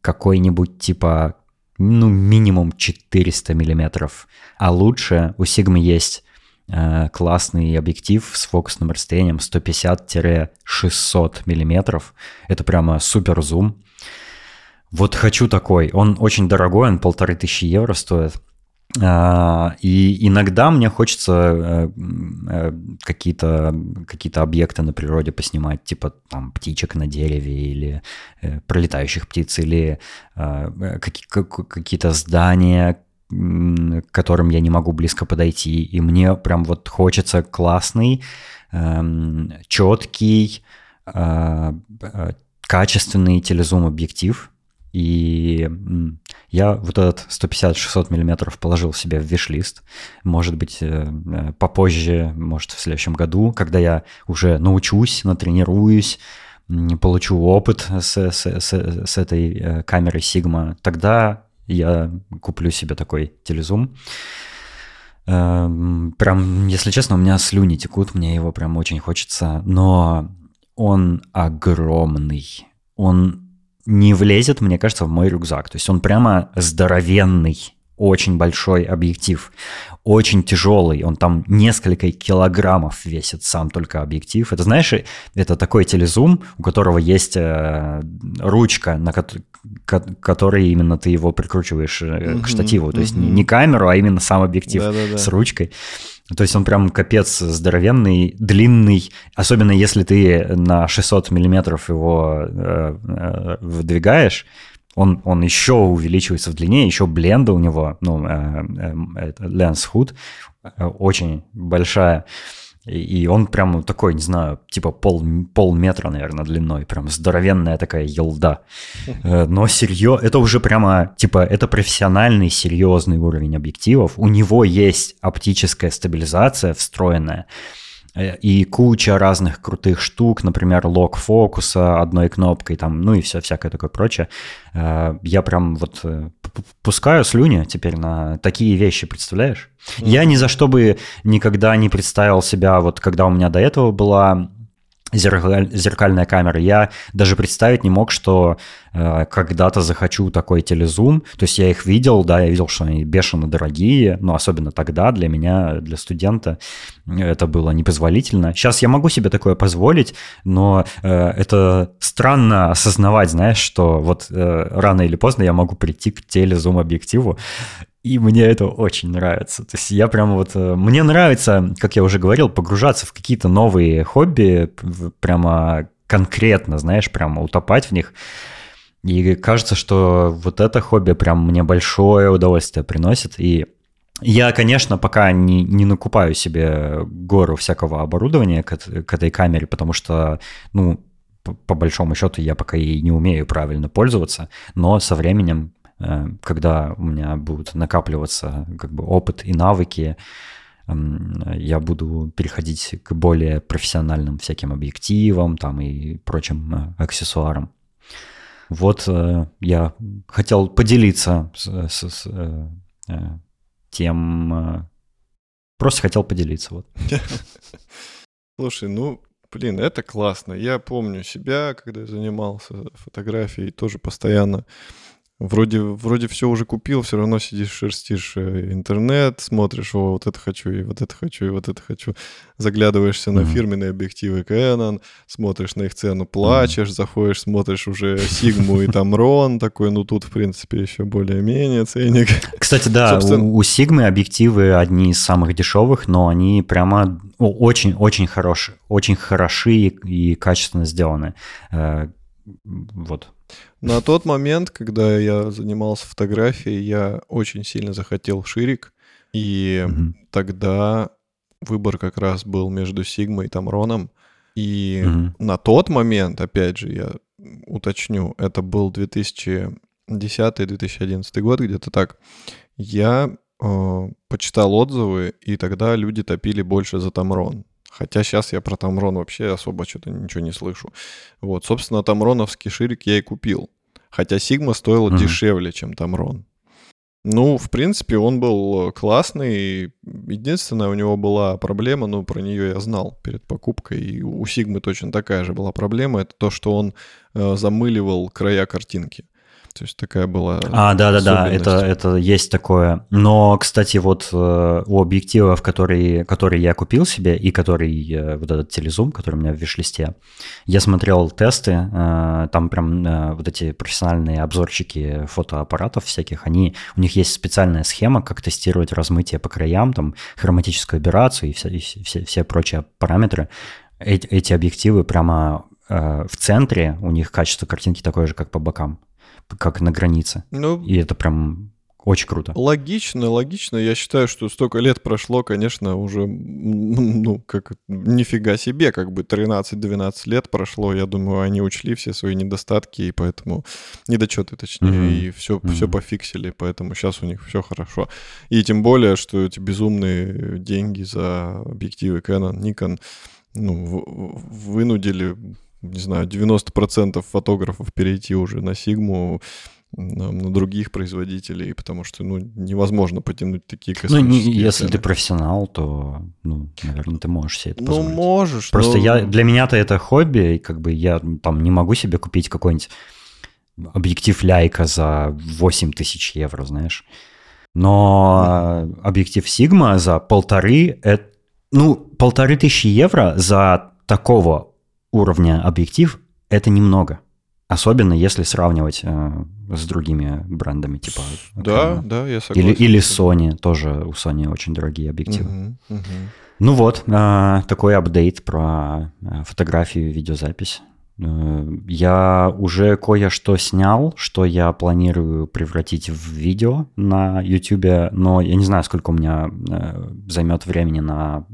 Какой-нибудь типа, ну, минимум 400 миллиметров. А лучше у Sigma есть э, классный объектив с фокусным расстоянием 150-600 миллиметров. Это прямо супер зум. Вот хочу такой. Он очень дорогой, он полторы тысячи евро стоит. А, и иногда мне хочется э, э, какие-то какие объекты на природе поснимать, типа там птичек на дереве или э, пролетающих птиц, или какие-то здания, к которым я не могу близко подойти. И мне прям вот хочется классный, эм, четкий, качественный телезум-объектив – и я вот этот 150-600 миллиметров положил себе в виш-лист. Может быть, э, э, попозже, может, в следующем году, когда я уже научусь, натренируюсь, получу опыт с, с, с, с этой э, камерой Sigma, тогда я куплю себе такой телезум. Эм, прям, если честно, у меня слюни текут, мне его прям очень хочется, но он огромный. Он не влезет, мне кажется, в мой рюкзак. То есть он прямо здоровенный, очень большой объектив, очень тяжелый, он там несколько килограммов весит сам только объектив. Это знаешь, это такой телезум, у которого есть э, ручка, на ко- которой именно ты его прикручиваешь mm-hmm, к штативу. То mm-hmm. есть не, не камеру, а именно сам объектив Да-да-да. с ручкой. То есть он прям капец здоровенный, длинный, особенно если ты на 600 миллиметров его э, э, выдвигаешь, он, он еще увеличивается в длине, еще бленда у него, ну, э, э, lens hood э, очень большая. И он прям такой, не знаю, типа пол, полметра, наверное, длиной. Прям здоровенная такая елда. Но серьезно, это уже прямо, типа, это профессиональный, серьезный уровень объективов. У него есть оптическая стабилизация встроенная и куча разных крутых штук, например, лог фокуса одной кнопкой, там, ну и все всякое такое прочее. Э, я прям вот э, пускаю слюни теперь на такие вещи, представляешь? Mm-hmm. Я ни за что бы никогда не представил себя, вот когда у меня до этого была зеркаль, зеркальная камера. Я даже представить не мог, что э, когда-то захочу такой телезум. То есть я их видел, да, я видел, что они бешено дорогие, но особенно тогда для меня, для студента, это было непозволительно. Сейчас я могу себе такое позволить, но э, это странно осознавать, знаешь, что вот э, рано или поздно я могу прийти к телезум-объективу и мне это очень нравится. То есть я прямо вот... Э, мне нравится, как я уже говорил, погружаться в какие-то новые хобби, прямо конкретно, знаешь, прямо утопать в них. И кажется, что вот это хобби прям мне большое удовольствие приносит. И я, конечно, пока не, не накупаю себе гору всякого оборудования к, к этой камере, потому что, ну, по, по большому счету я пока и не умею правильно пользоваться, но со временем когда у меня будут накапливаться как бы опыт и навыки, я буду переходить к более профессиональным всяким объективам там и прочим э, аксессуарам. Вот э, я хотел поделиться с, с, с тем, просто хотел поделиться. Вот. Слушай, ну, блин, это классно. Я помню себя, когда я занимался фотографией, тоже постоянно Вроде, вроде все уже купил, все равно сидишь, шерстишь э, интернет, смотришь, о, вот это хочу, и вот это хочу, и вот это хочу. Заглядываешься mm-hmm. на фирменные объективы Canon, смотришь на их цену, плачешь, mm-hmm. заходишь, смотришь уже Сигму и там Рон такой, ну тут, в принципе, еще более-менее ценник. Кстати, да, Собственно... у, у Сигмы объективы одни из самых дешевых, но они прямо очень-очень хорошие, очень хороши и, и качественно сделаны. Э, вот. На тот момент, когда я занимался фотографией, я очень сильно захотел ширик, и mm-hmm. тогда выбор как раз был между Сигмой и Тамроном. И mm-hmm. на тот момент, опять же, я уточню, это был 2010-2011 год, где-то так, я э, почитал отзывы, и тогда люди топили больше за Тамрон. Хотя сейчас я про Тамрон вообще особо что-то ничего не слышу. Вот, собственно, Тамроновский ширик я и купил. Хотя Сигма стоила mm-hmm. дешевле, чем Тамрон. Ну, в принципе, он был классный. Единственная у него была проблема, но про нее я знал перед покупкой. И у Сигмы точно такая же была проблема. Это то, что он э, замыливал края картинки. То есть такая была. А, да, да, да, это, это есть такое. Но, кстати, вот э, у объективов, которые, которые я купил себе, и который э, вот этот телезум, который у меня в виш-листе, я смотрел тесты, э, там прям вот эти профессиональные обзорщики фотоаппаратов всяких, они, у них есть специальная схема, как тестировать размытие по краям, там хроматическую операцию и все, и все, все прочие параметры. Эти, эти объективы прямо в центре, у них качество картинки такое же, как по бокам как на границе. Ну, и это прям очень круто. Логично, логично. Я считаю, что столько лет прошло, конечно, уже, ну, как, нифига себе, как бы 13-12 лет прошло. Я думаю, они учли все свои недостатки, и поэтому недочеты, точнее, mm-hmm. и все, mm-hmm. все пофиксили, поэтому сейчас у них все хорошо. И тем более, что эти безумные деньги за объективы Canon, Nikon, ну, вынудили не знаю, 90% фотографов перейти уже на Сигму, на, других производителей, потому что, ну, невозможно потянуть такие Ну, не- космические если цены. ты профессионал, то, ну, наверное, ты можешь себе это Ну, позволить. можешь, Просто но- я, для меня-то это хобби, и как бы я ну, там не могу себе купить какой-нибудь объектив Leica за 8 тысяч евро, знаешь. Но объектив Sigma за полторы, это, ну, полторы тысячи евро за такого уровня объектив – это немного. Особенно если сравнивать э, с другими брендами, типа Да, Canon. да, я согласен. или, или. Sony, тоже у Sony очень дорогие объективы. Мгм, мгм. Ну вот, э, такой апдейт про э, фотографию и видеозапись. Э, Я уже кое-что снял, что я планирую превратить в видео на YouTube, но я не знаю, сколько у меня э, займет времени на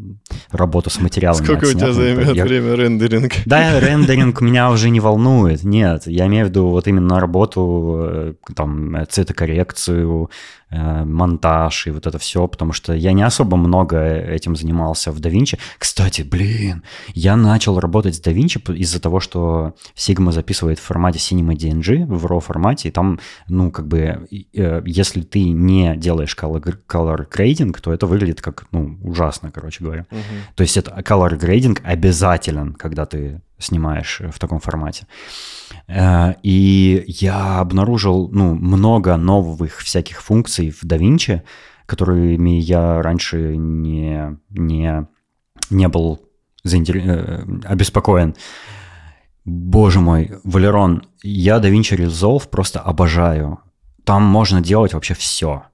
работу с материалами. Сколько у тебя отснятыми. займет Я- время рендеринга? да, рендеринг меня уже не волнует. Нет, я имею в виду вот именно работу, э, там, цветокоррекцию, монтаж и вот это все, потому что я не особо много этим занимался в DaVinci. Кстати, блин, я начал работать с DaVinci из-за того, что Sigma записывает в формате Cinema DNG, в RAW формате, и там, ну, как бы, э, если ты не делаешь color, color grading, то это выглядит как, ну, ужасно, короче говоря. Мгм. То есть это color grading обязателен, когда ты снимаешь в таком формате. Э, И я обнаружил ну, много новых всяких функций в DaVinci, которыми я раньше не, не, не был заинтер- э, обеспокоен. Боже мой, Валерон, я DaVinci Resolve просто обожаю. Там можно делать вообще все.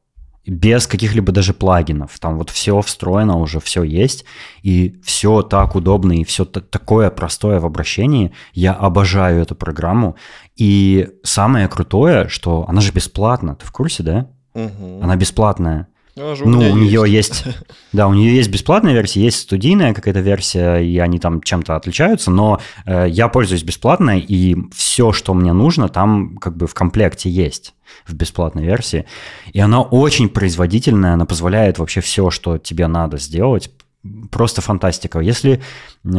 Без каких-либо даже плагинов. Там вот все встроено уже, все есть. И все так удобно, и все такое простое в обращении. Я обожаю эту программу. И самое крутое, что она же бесплатна. Ты в курсе, да? Мгм. Она бесплатная. Же Ну, меня у нее есть, да, у нее есть бесплатная версия, есть студийная какая-то версия, и они там чем-то отличаются, но э, я пользуюсь бесплатной, и все, что мне нужно, там как бы в комплекте есть в бесплатной версии. И она очень производительная, она позволяет вообще все, что тебе надо сделать, просто фантастика. Если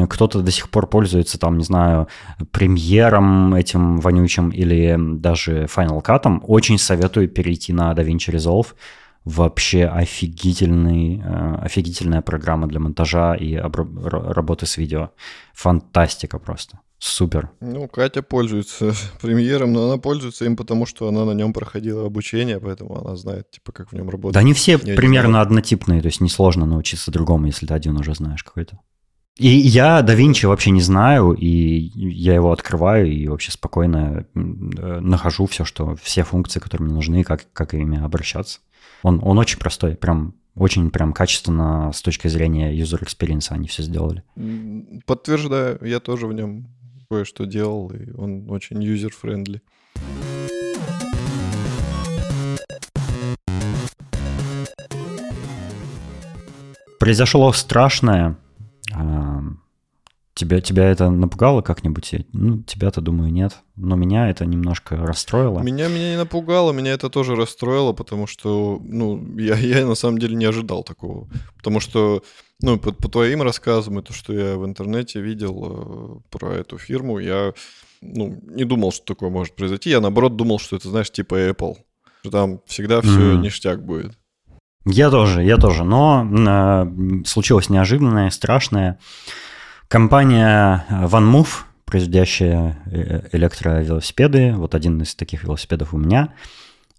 кто-то до сих пор пользуется, там, не знаю, премьером этим вонючим или даже Final Cut, очень советую перейти на DaVinci Resolve. Вообще офигительный, э, офигительная программа для монтажа и работы с видео. Фантастика просто. Супер. Ну, Катя пользуется премьером, но она пользуется им потому, что она на нем проходила обучение, поэтому она знает, типа, как в нем работать. Да они все не примерно однотипные, то есть несложно научиться другому, если ты один уже знаешь какой-то. И я да Винчи вообще не знаю, и я его открываю и вообще спокойно э, нахожу все, что, все функции, которые мне нужны, как, как ими обращаться. Он, он очень простой, прям очень прям качественно с точки зрения user experience они все сделали. Подтверждаю, я тоже в нем кое-что делал, и он очень user-friendly. Произошло страшное. Тебя, тебя это напугало как-нибудь? Ну, тебя-то, думаю, нет. Но меня это немножко расстроило. Меня, меня не напугало, меня это тоже расстроило, потому что, ну, я, я на самом деле не ожидал такого. Потому что, ну, по, по твоим рассказам и то, что я в интернете видел э, про эту фирму, я, ну, не думал, что такое может произойти. Я, наоборот, думал, что это, знаешь, типа Apple. Что там всегда все Мгм. ништяк будет. Я тоже, я тоже. Но э, случилось неожиданное, страшное. Компания OneMove, производящая э, электровелосипеды, вот один из таких велосипедов у меня,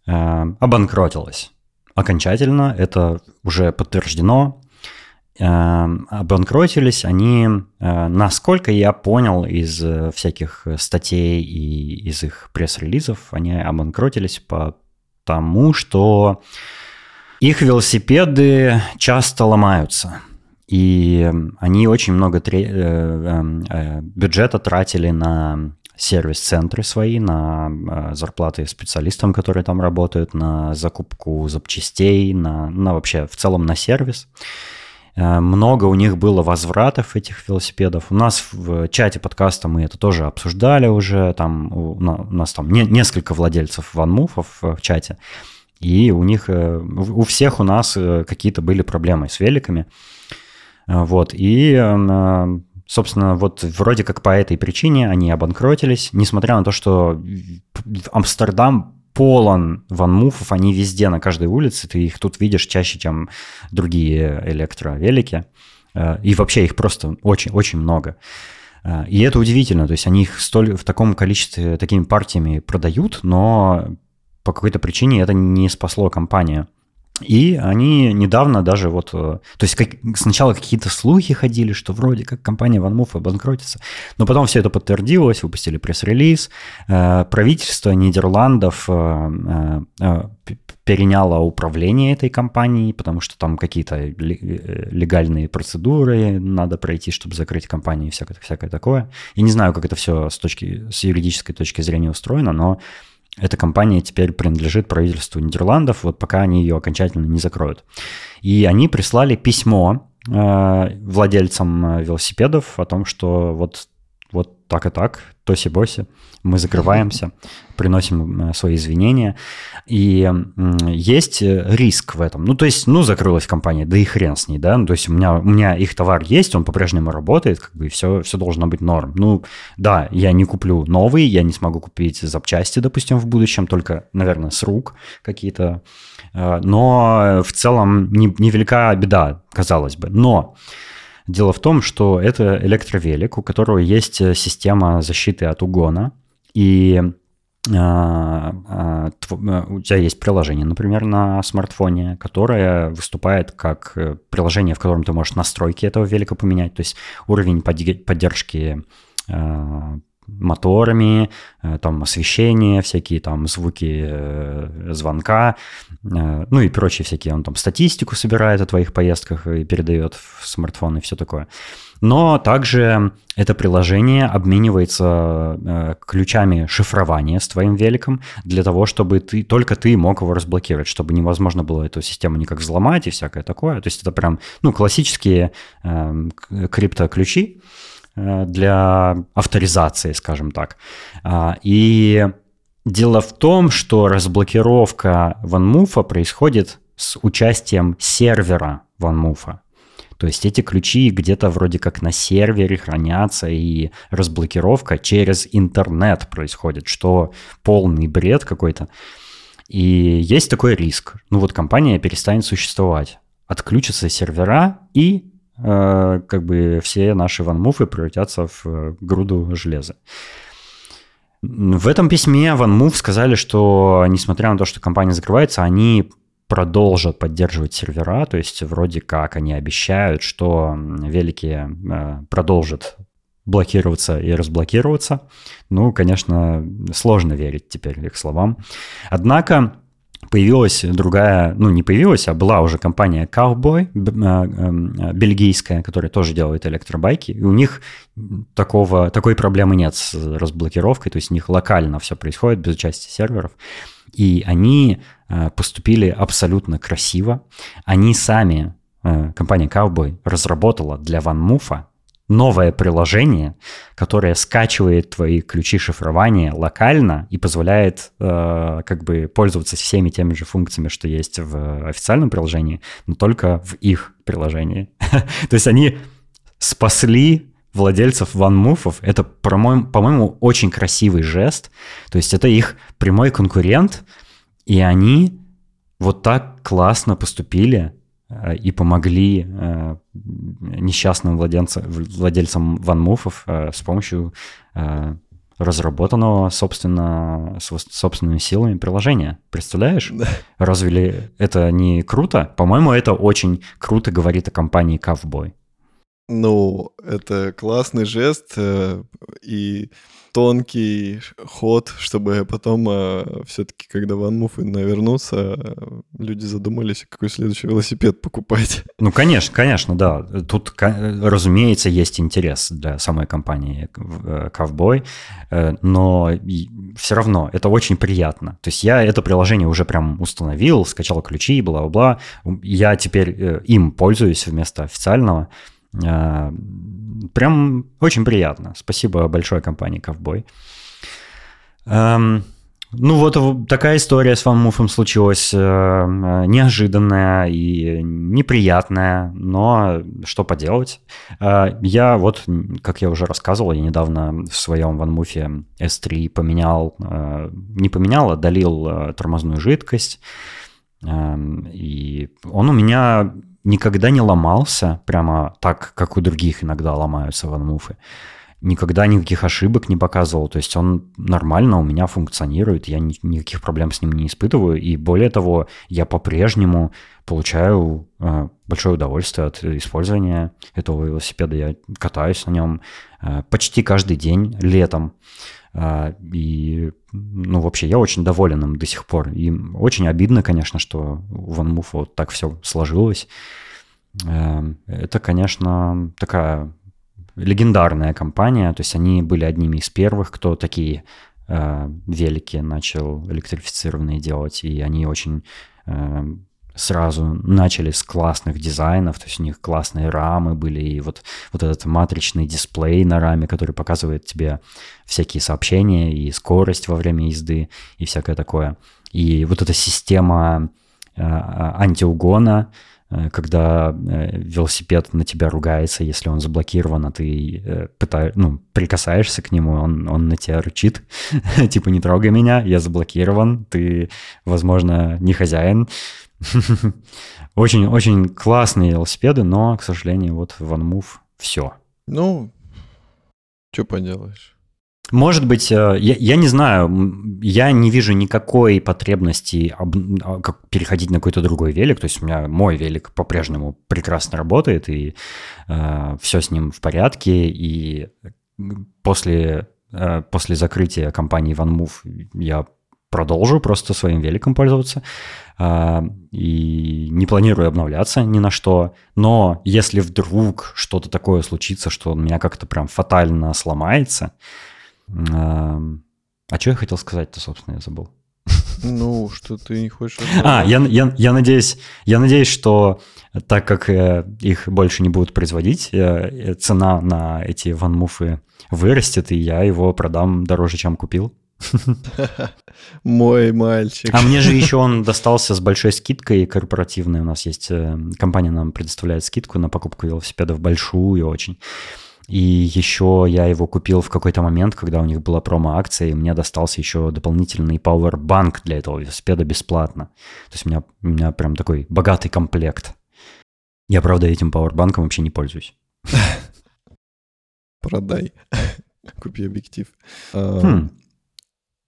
э, обанкротилась. Окончательно, это уже подтверждено. Э, Обанкротились они, насколько я понял из всяких статей и из их пресс-релизов, они обанкротились потому, что их велосипеды часто ломаются. И они очень много тре- э, э, бюджета тратили на сервис-центры свои, на э, зарплаты специалистам, которые там работают, на закупку запчастей, на, на вообще в целом на сервис. Много у них было возвратов этих велосипедов. У нас в чате подкаста мы это тоже обсуждали уже. Там у на- у нас там не- несколько владельцев ванмуфов в чате. И у них, у всех у нас какие-то были проблемы с великами. Э, Вот, и, э, собственно, вот вроде как по этой причине они обанкротились, несмотря на то, что Амстердам полон ванмуфов, они везде, на каждой улице, ты их тут видишь чаще, чем другие электровелики. Э, и вообще их просто очень-очень много. Э, и это удивительно, то есть они их столь, в таком количестве, такими партиями продают, но по какой-то причине это не спасло компанию. И они недавно даже вот... Э, то есть как, сначала какие-то слухи ходили, что вроде как компания OneMove обанкротится, но потом все это подтвердилось, выпустили пресс-релиз. Э, правительство Нидерландов э, переняло управление этой компанией, потому что там какие-то легальные процедуры надо пройти, чтобы закрыть компанию и всякое, всякое такое. Я не знаю, как это все с, точки, с юридической точки зрения устроено, но эта компания теперь принадлежит правительству Нидерландов, вот пока они ее окончательно не закроют. И они прислали письмо э, владельцам э, велосипедов о том, что вот, вот так и так, тоси-боси, мы закрываемся, приносим э, свои извинения. И есть э, риск в этом. Ну, то есть, ну, закрылась компания, да и хрен с ней, да. Ну, то есть у меня, у меня их товар есть, он по-прежнему работает, как бы, и все, все должно быть норм. Ну, да, я не куплю новый, я не смогу купить запчасти, допустим, в будущем, только, наверное, с рук какие-то. Э, но в целом невелика беда, казалось бы. Но Дело в том, что это электровелик, у которого есть э, система защиты от угона, и а, э, у тебя есть приложение, например, на смартфоне, которое выступает как э, приложение, в котором ты можешь настройки этого велика поменять, то есть уровень поддержки моторами, э, там освещение, всякие там звуки э, звонка, э, ну и прочие всякие. Он там статистику собирает о твоих поездках и передает в смартфон и все такое. Но также это приложение обменивается ключами шифрования с твоим великом для того, чтобы ты, только ты мог его разблокировать, чтобы невозможно было эту систему никак взломать и всякое такое. То есть это прям ну, классические э, криптоключи, Э, для авторизации, скажем так. А, и дело в том, что разблокировка OneMove происходит с участием сервера OneMove. То есть эти ключи где-то вроде как на сервере хранятся, и разблокировка через интернет происходит, что полный бред какой-то. И есть такой риск. Ну вот компания перестанет существовать. Отключатся сервера, и Э, как бы все наши ванмуфы превратятся в э, груду железа. В этом письме OneMove сказали, что несмотря на то, что компания закрывается, они продолжат поддерживать сервера, то есть вроде как они обещают, что велики э, продолжат блокироваться и разблокироваться. Ну, конечно, сложно верить теперь их словам. Однако появилась другая, ну не появилась, а была уже компания Cowboy, а, а, бельгийская, которая тоже делает электробайки, и у них такого, такой проблемы нет с разблокировкой, то есть у них локально все происходит без участия серверов, и они а, поступили абсолютно красиво. Они сами, компания Cowboy, разработала для OneMove новое приложение, которое скачивает твои ключи шифрования локально и позволяет э, как бы пользоваться всеми теми же функциями, что есть в официальном приложении, но только в их приложении. То есть они спасли владельцев OneMove. Это, по-моему, очень красивый жест. То есть это их прямой конкурент, и они вот так классно поступили и помогли э, несчастным владельцам, владельцам ванмуфов э, с помощью разработанного, собственно, собственными силами приложения. Представляешь? Да. Разве это не круто? По-моему, это очень круто говорит о компании Cowboy. Ну, это классный жест, и тонкий ход, чтобы потом э, все-таки, когда ванмуфы навернутся, люди задумались, какой следующий велосипед покупать. Ну, конечно, конечно, да. Тут, разумеется, есть интерес для самой компании э, Ковбой, э, но все равно это очень приятно. То есть я это приложение уже прям установил, скачал ключи, бла-бла. Я теперь э, им пользуюсь вместо официального. Прям очень приятно. Спасибо большой компании Ковбой. Эм, Ну вот такая история с Ван Муфом случилась, э, э, неожиданная и неприятная, но что поделать. Э, я вот, как я уже рассказывал, я недавно в своем Ван Муфе S3 поменял, не поменял, а долил тормозную жидкость, и он у меня никогда не ломался прямо так, как у других иногда ломаются Ван Муфы никогда никаких ошибок не показывал. То есть он нормально у меня функционирует, я ни, никаких проблем с ним не испытываю. И более того, я по-прежнему получаю э, большое удовольствие от использования этого велосипеда. Я катаюсь на нем э, почти каждый день летом. Э, и, ну, вообще, я очень доволен им до сих пор. И очень обидно, конечно, что у OneMove вот так все сложилось. Э, это, конечно, такая легендарная компания, то есть они были одними из первых, кто такие э, велики начал электрифицированные делать, и они очень э, сразу начали с классных дизайнов, то есть у них классные рамы были, и вот, вот этот матричный дисплей на раме, который показывает тебе всякие сообщения и скорость во время езды и всякое такое. И вот эта система э, антиугона, Э, когда э, велосипед на тебя ругается, если он заблокирован, а ты пытаешь, ну, прикасаешься к нему, он, он на тебя рычит, типа не трогай меня, я заблокирован, ты, возможно, не хозяин. Очень-очень классные велосипеды, но, к сожалению, вот OneMove все. Ну, что поделаешь. Может быть, э, я, я не знаю, я не вижу никакой потребности об, а, как переходить на какой-то другой велик. То есть у меня мой велик по-прежнему прекрасно работает, и э, все с ним в порядке. И после, э, после закрытия компании OneMove я продолжу просто своим великом пользоваться э, и не планирую обновляться ни на что. Но если вдруг что-то такое случится, что он меня как-то прям фатально сломается, а что я хотел сказать-то, собственно, я забыл. Ну, что ты не хочешь... А, я, я, я, надеюсь, я надеюсь, что так как э, их больше не будут производить, э, цена на эти ванмуфы вырастет, и я его продам дороже, чем купил. Мой мальчик. А мне же еще он достался с большой скидкой корпоративной. У нас есть э, компания нам предоставляет скидку на покупку велосипедов большую очень. И еще я его купил в какой-то момент, когда у них была промо-акция, и мне достался еще дополнительный Powerbank для этого велосипеда бесплатно. То есть у меня, у меня прям такой богатый комплект. Я, правда, этим Powerbank вообще не пользуюсь. Продай. Купи объектив. Хм.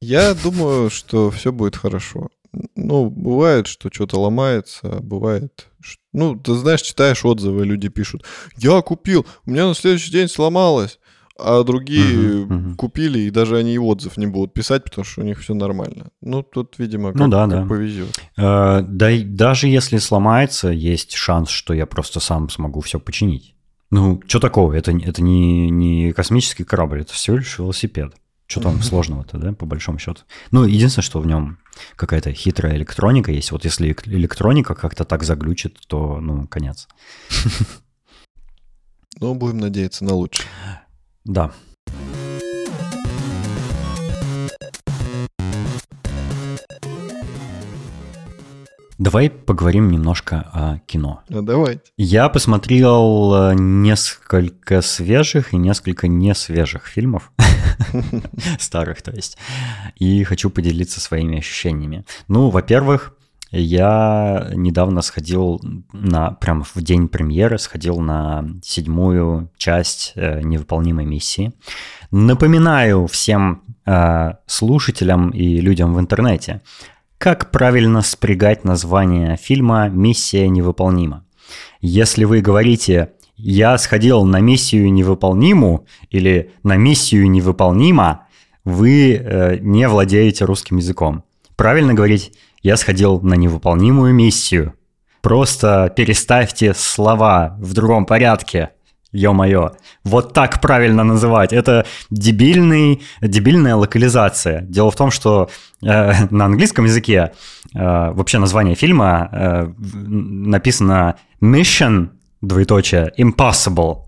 Я думаю, что все будет хорошо. Ну, бывает, что что-то ломается, бывает, ну, ты знаешь, читаешь отзывы, люди пишут, я купил, у меня на следующий день сломалось, а другие uh-huh, uh-huh. купили, и даже они и отзыв не будут писать, потому что у них все нормально. Ну, тут, видимо, как, ну, да, как да. повезет. Э, да, даже если сломается, есть шанс, что я просто сам смогу все починить. Ну, что такого? Это, это не, не космический корабль, это всего лишь велосипед. Что там сложного-то, да, по большому счету? Ну, единственное, что в нем какая-то хитрая электроника есть. Вот если электроника как-то так заглючит, то, ну, конец. Ну, будем надеяться на лучшее. Да. Давай поговорим немножко о кино. Ну, давайте. Я посмотрел э, несколько свежих и несколько несвежих фильмов. Старых, то есть. И хочу поделиться своими ощущениями. Ну, во-первых, я недавно сходил на, прям в день премьеры, сходил на седьмую часть э, невыполнимой миссии. Напоминаю всем э, слушателям и людям в интернете, как правильно спрягать название фильма «Миссия невыполнима». Если вы говорите «я сходил на миссию невыполниму» или «на миссию невыполнима», вы э, не владеете русским языком. Правильно говорить «я сходил на невыполнимую миссию». Просто переставьте слова в другом порядке – ё-моё, вот так правильно называть. Это дебильный, дебильная локализация. Дело в том, что э, на английском языке э, вообще название фильма э, написано Mission, двоеточие, Impossible,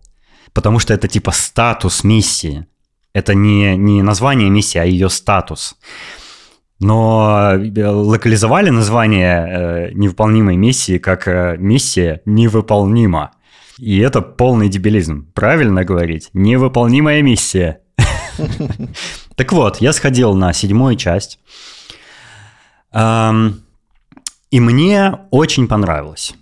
потому что это типа статус миссии. Это не, не название миссии, а ее статус. но э, локализовали название э, невыполнимой миссии как э, миссия невыполнима. И это полный дебилизм. Правильно говорить? Невыполнимая миссия. Так вот, я сходил на седьмую часть. И мне очень понравилось.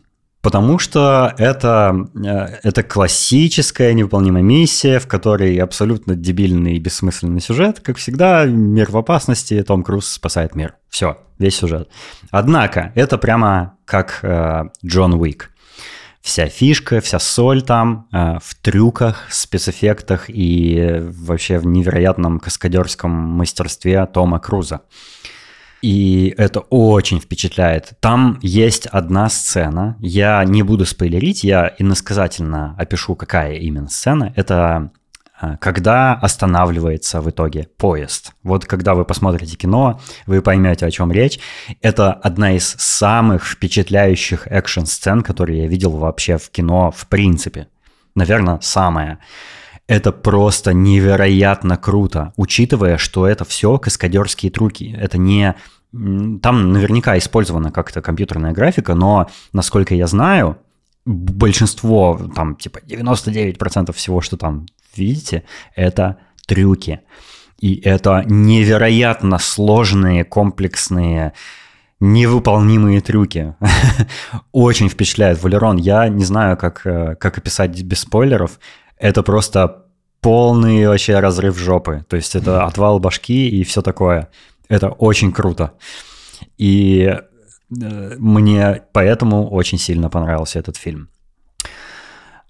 Потому что это, э, это классическая невыполнимая миссия, в которой абсолютно дебильный и бессмысленный сюжет. Как всегда, мир в опасности, Том Круз спасает мир. Все, весь сюжет. Однако, это прямо как э, Джон Уик. Вся фишка, вся соль там э, в трюках, спецэффектах и вообще в невероятном каскадерском мастерстве Тома Круза. И это очень впечатляет. Там есть одна сцена. Я не буду спойлерить, я иносказательно опишу, какая именно сцена. Это когда останавливается в итоге поезд. Вот когда вы посмотрите кино, вы поймете, о чем речь. Это одна из самых впечатляющих экшн-сцен, которые я видел вообще в кино в принципе. Наверное, самая. Это просто невероятно круто, учитывая, что это все каскадерские трюки. Это не там наверняка использована как-то компьютерная графика, но, насколько я знаю, большинство, там, типа 99% всего, что там видите, это трюки. И это невероятно сложные, комплексные, невыполнимые трюки. Очень впечатляет Валерон. Я не знаю, как, э, как описать без спойлеров. Это просто полный вообще разрыв жопы. То есть это отвал башки и все такое. Это очень круто. И э, мне поэтому очень сильно понравился этот фильм.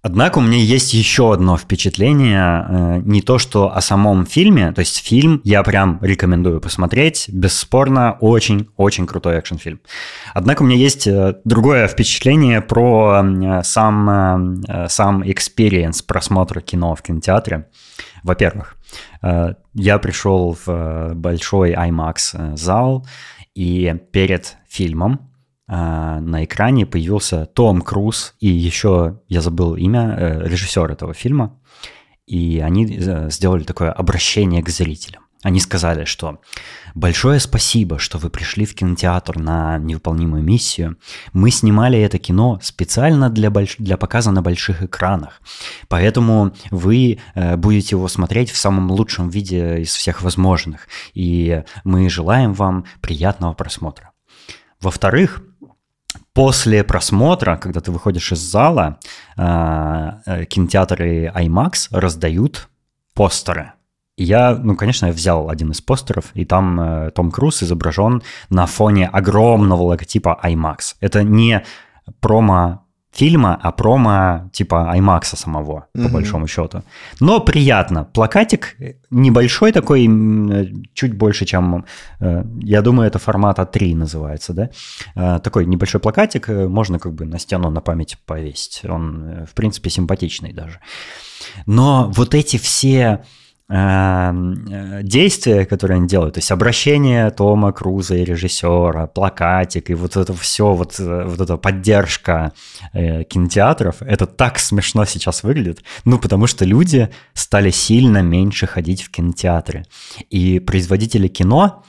Однако у меня есть еще одно впечатление, э, не то что о самом фильме, то есть фильм я прям рекомендую посмотреть, бесспорно очень-очень крутой экшн-фильм. Однако у меня есть э, другое впечатление про сам, сам experience просмотра кино в кинотеатре. Во-первых, Э, я пришел в э, большой IMAX э, зал, и перед фильмом на экране появился Том Круз и еще, я забыл имя, режиссер этого фильма, и они сделали такое обращение к зрителям. Они сказали, что большое спасибо, что вы пришли в кинотеатр на невыполнимую миссию. Мы снимали это кино специально для, больш... для показа на больших экранах. Поэтому вы э, будете его смотреть в самом лучшем виде из всех возможных. И мы желаем вам приятного просмотра. Во-вторых, После просмотра, когда ты выходишь из зала, э, э, кинотеатры IMAX раздают постеры я, ну, конечно, я взял один из постеров, и там э, Том Круз изображен на фоне огромного логотипа IMAX. Это не промо фильма, а промо типа IMAX самого, по mm большому счету. Но приятно. Плакатик небольшой такой, э, чуть больше, чем, э, я думаю, это формат А3 называется, да? Э, такой небольшой плакатик, можно как бы на стену на память повесить. Он, в принципе, симпатичный даже. Но вот эти все действия, которые они делают, то есть обращение Тома Круза и режиссера, плакатик и вот это все, вот, э, вот эта поддержка э, кинотеатров, это так смешно сейчас выглядит, ну, потому что люди стали сильно меньше ходить в кинотеатры, и производители кино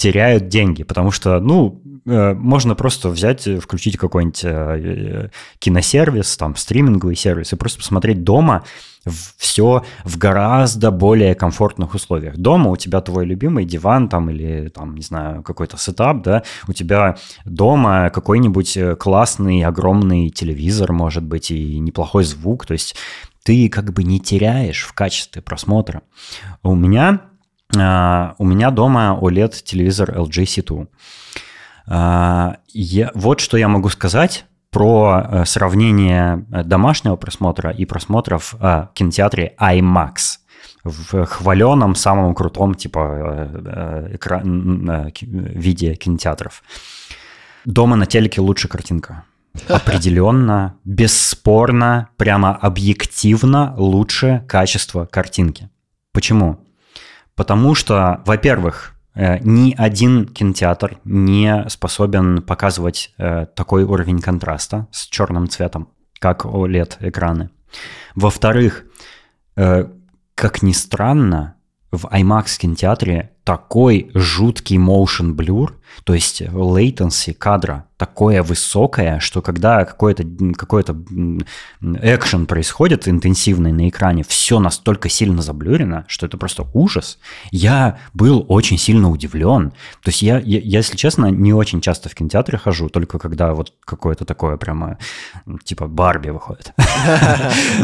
теряют деньги, потому что, ну, э, можно просто взять, включить какой-нибудь киносервис, там, стриминговый сервис и просто посмотреть дома все в гораздо более комфортных условиях. Дома у тебя твой любимый диван там или там, не знаю, какой-то сетап, да, у тебя дома какой-нибудь э, классный, огромный телевизор, может быть, и неплохой звук, то есть ты как бы не теряешь в качестве просмотра. У меня, у меня дома OLED телевизор LG C2. Uh, я, вот что я могу сказать про э, сравнение э, домашнего просмотра и просмотров в э, кинотеатре IMAX в хваленом, самом крутом типа экран, виде кинотеатров. Дома на телеке лучше картинка. Определенно, бесспорно, прямо объективно лучше качество картинки. Почему? Потому что, во-первых, Э, ни один кинотеатр не способен показывать э, такой уровень контраста с черным цветом, как OLED-экраны. Во-вторых, э, как ни странно, в IMAX кинотеатре такой жуткий motion blur, то есть latency кадра такое высокое, что когда какой-то какой экшен происходит интенсивный на экране, все настолько сильно заблюрено, что это просто ужас. Я был очень сильно удивлен. То есть я, я, если честно, не очень часто в кинотеатре хожу, только когда вот какое-то такое прямо типа Барби выходит.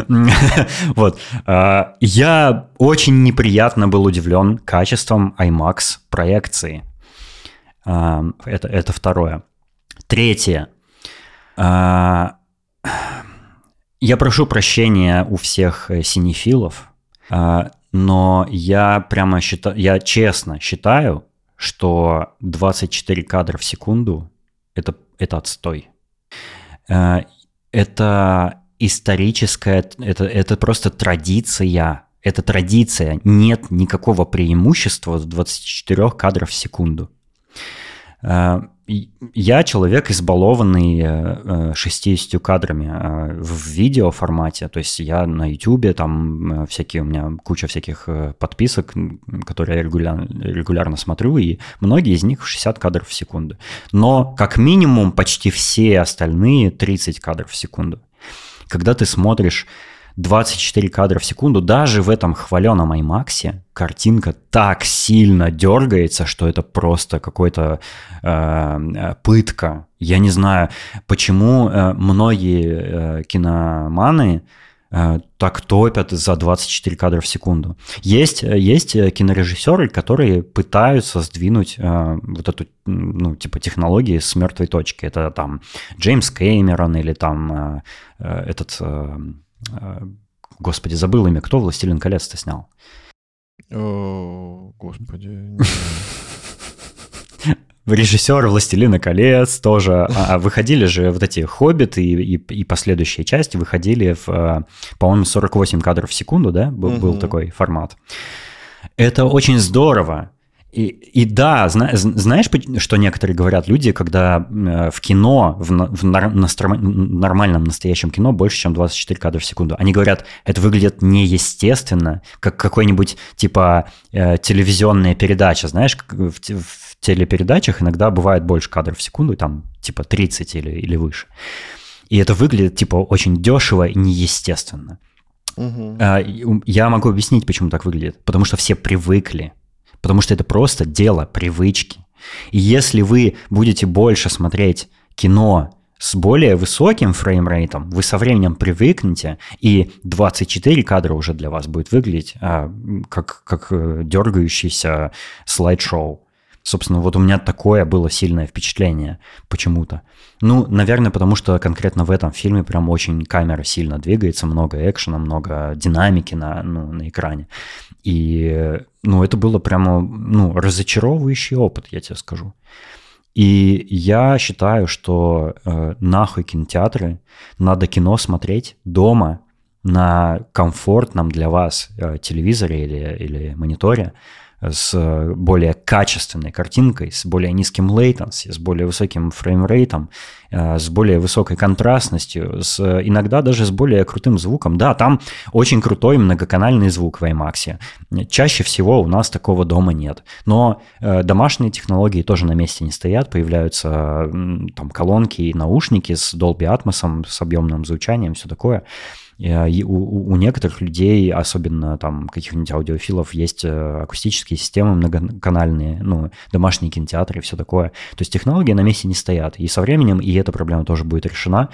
Вот. А, я очень неприятно был удивлен качеством IMAX проекции. А, это, это второе. Третье. А, я прошу прощения у всех э, синефилов, а, но я прямо считаю, я честно считаю, что 24 кадра в секунду это, это отстой. Это историческая, это, это просто традиция. Это традиция. Нет никакого преимущества в 24 кадров в секунду. Э, я человек, избалованный 60 э, кадрами э, в видео формате, то есть я на YouTube, там всякие, у меня куча всяких подписок, которые я регулярно, регулярно смотрю, и многие из них 60 кадров в секунду. Но как минимум почти все остальные 30 кадров в секунду. Когда ты смотришь 24 кадра в секунду, даже в этом хваленом IMAX картинка так сильно дергается, что это просто какой-то э, пытка. Я не знаю, почему э, многие э, киноманы э, так топят за 24 кадра в секунду. Есть, есть кинорежиссеры, которые пытаются сдвинуть э, вот эту, ну, типа, технологии с мертвой точки. Это там Джеймс Кэмерон или там э, э этот... Э, Э, господи, забыл имя. Кто «Властелин колец»-то снял? О, господи. Режиссер «Властелина колец» тоже. А, а, выходили же вот эти «Хоббиты» и, и, и последующие части выходили в, э, по-моему, 48 кадров в секунду, да? Был, угу. был такой формат. Это очень здорово. И, и да, зна, знаешь, что некоторые говорят люди, когда э, в кино, в, в нормальном настоящем кино больше, чем 24 кадра в секунду, они говорят, это выглядит неестественно, как какой-нибудь типа э, телевизионная передача, знаешь, в, в телепередачах иногда бывает больше кадров в секунду, там типа 30 или, или выше. И это выглядит типа очень дешево и неестественно. Угу. Я могу объяснить, почему так выглядит. Потому что все привыкли потому что это просто дело привычки. И если вы будете больше смотреть кино с более высоким фреймрейтом, вы со временем привыкнете, и 24 кадра уже для вас будет выглядеть а, как, как э, дергающийся слайд-шоу. Собственно, вот у меня такое было сильное впечатление почему-то. Ну, наверное, потому что конкретно в этом фильме прям очень камера сильно двигается, много экшена, много динамики на, ну, на экране. И, ну, это было прямо, ну, разочаровывающий опыт, я тебе скажу. И я считаю, что э, нахуй кинотеатры, надо кино смотреть дома на комфортном для вас э, телевизоре или, или мониторе, с более качественной картинкой, с более низким latency, с более высоким фреймрейтом, э, с более высокой контрастностью, с, иногда даже с более крутым звуком. Да, там очень крутой многоканальный звук в IMAX. Чаще всего у нас такого дома нет. Но э, домашние технологии тоже на месте не стоят, появляются там колонки и наушники с Dolby Atmos, с объемным звучанием, все такое. Э, и у, у некоторых людей, особенно там каких-нибудь аудиофилов, есть э, акустические системы многоканальные, ну, домашние кинотеатры и все такое. То есть технологии на месте не стоят. И со временем и эта проблема тоже будет решена.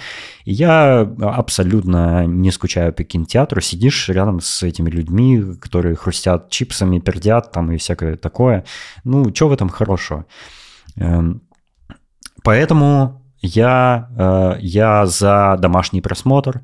И я абсолютно не скучаю по кинотеатру. Сидишь рядом с этими людьми, которые хрустят чипсами, пердят там и всякое такое. Ну, что в этом хорошего? Эм, поэтому я, э, я за домашний просмотр,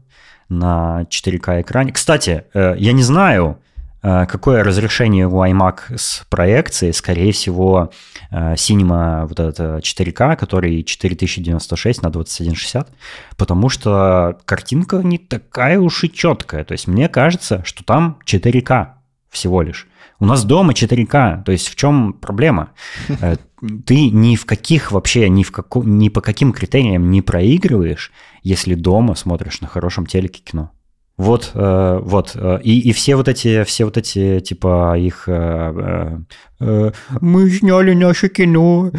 на 4К экране. Кстати, э, я не знаю, э, какое разрешение у iMac с проекцией, скорее всего, э, Cinema вот это 4К, который 4096 на 2160, потому что картинка не такая уж и четкая. То есть мне кажется, что там 4К всего лишь. У нас дома 4К, то есть в чем проблема? Ты ни в каких вообще, ни, в како, ни по каким критериям не проигрываешь, если дома смотришь на хорошем телеке кино. Вот, э, вот. Э, и, и все вот эти, все вот эти, типа, их... Э, э, мы сняли наше кино,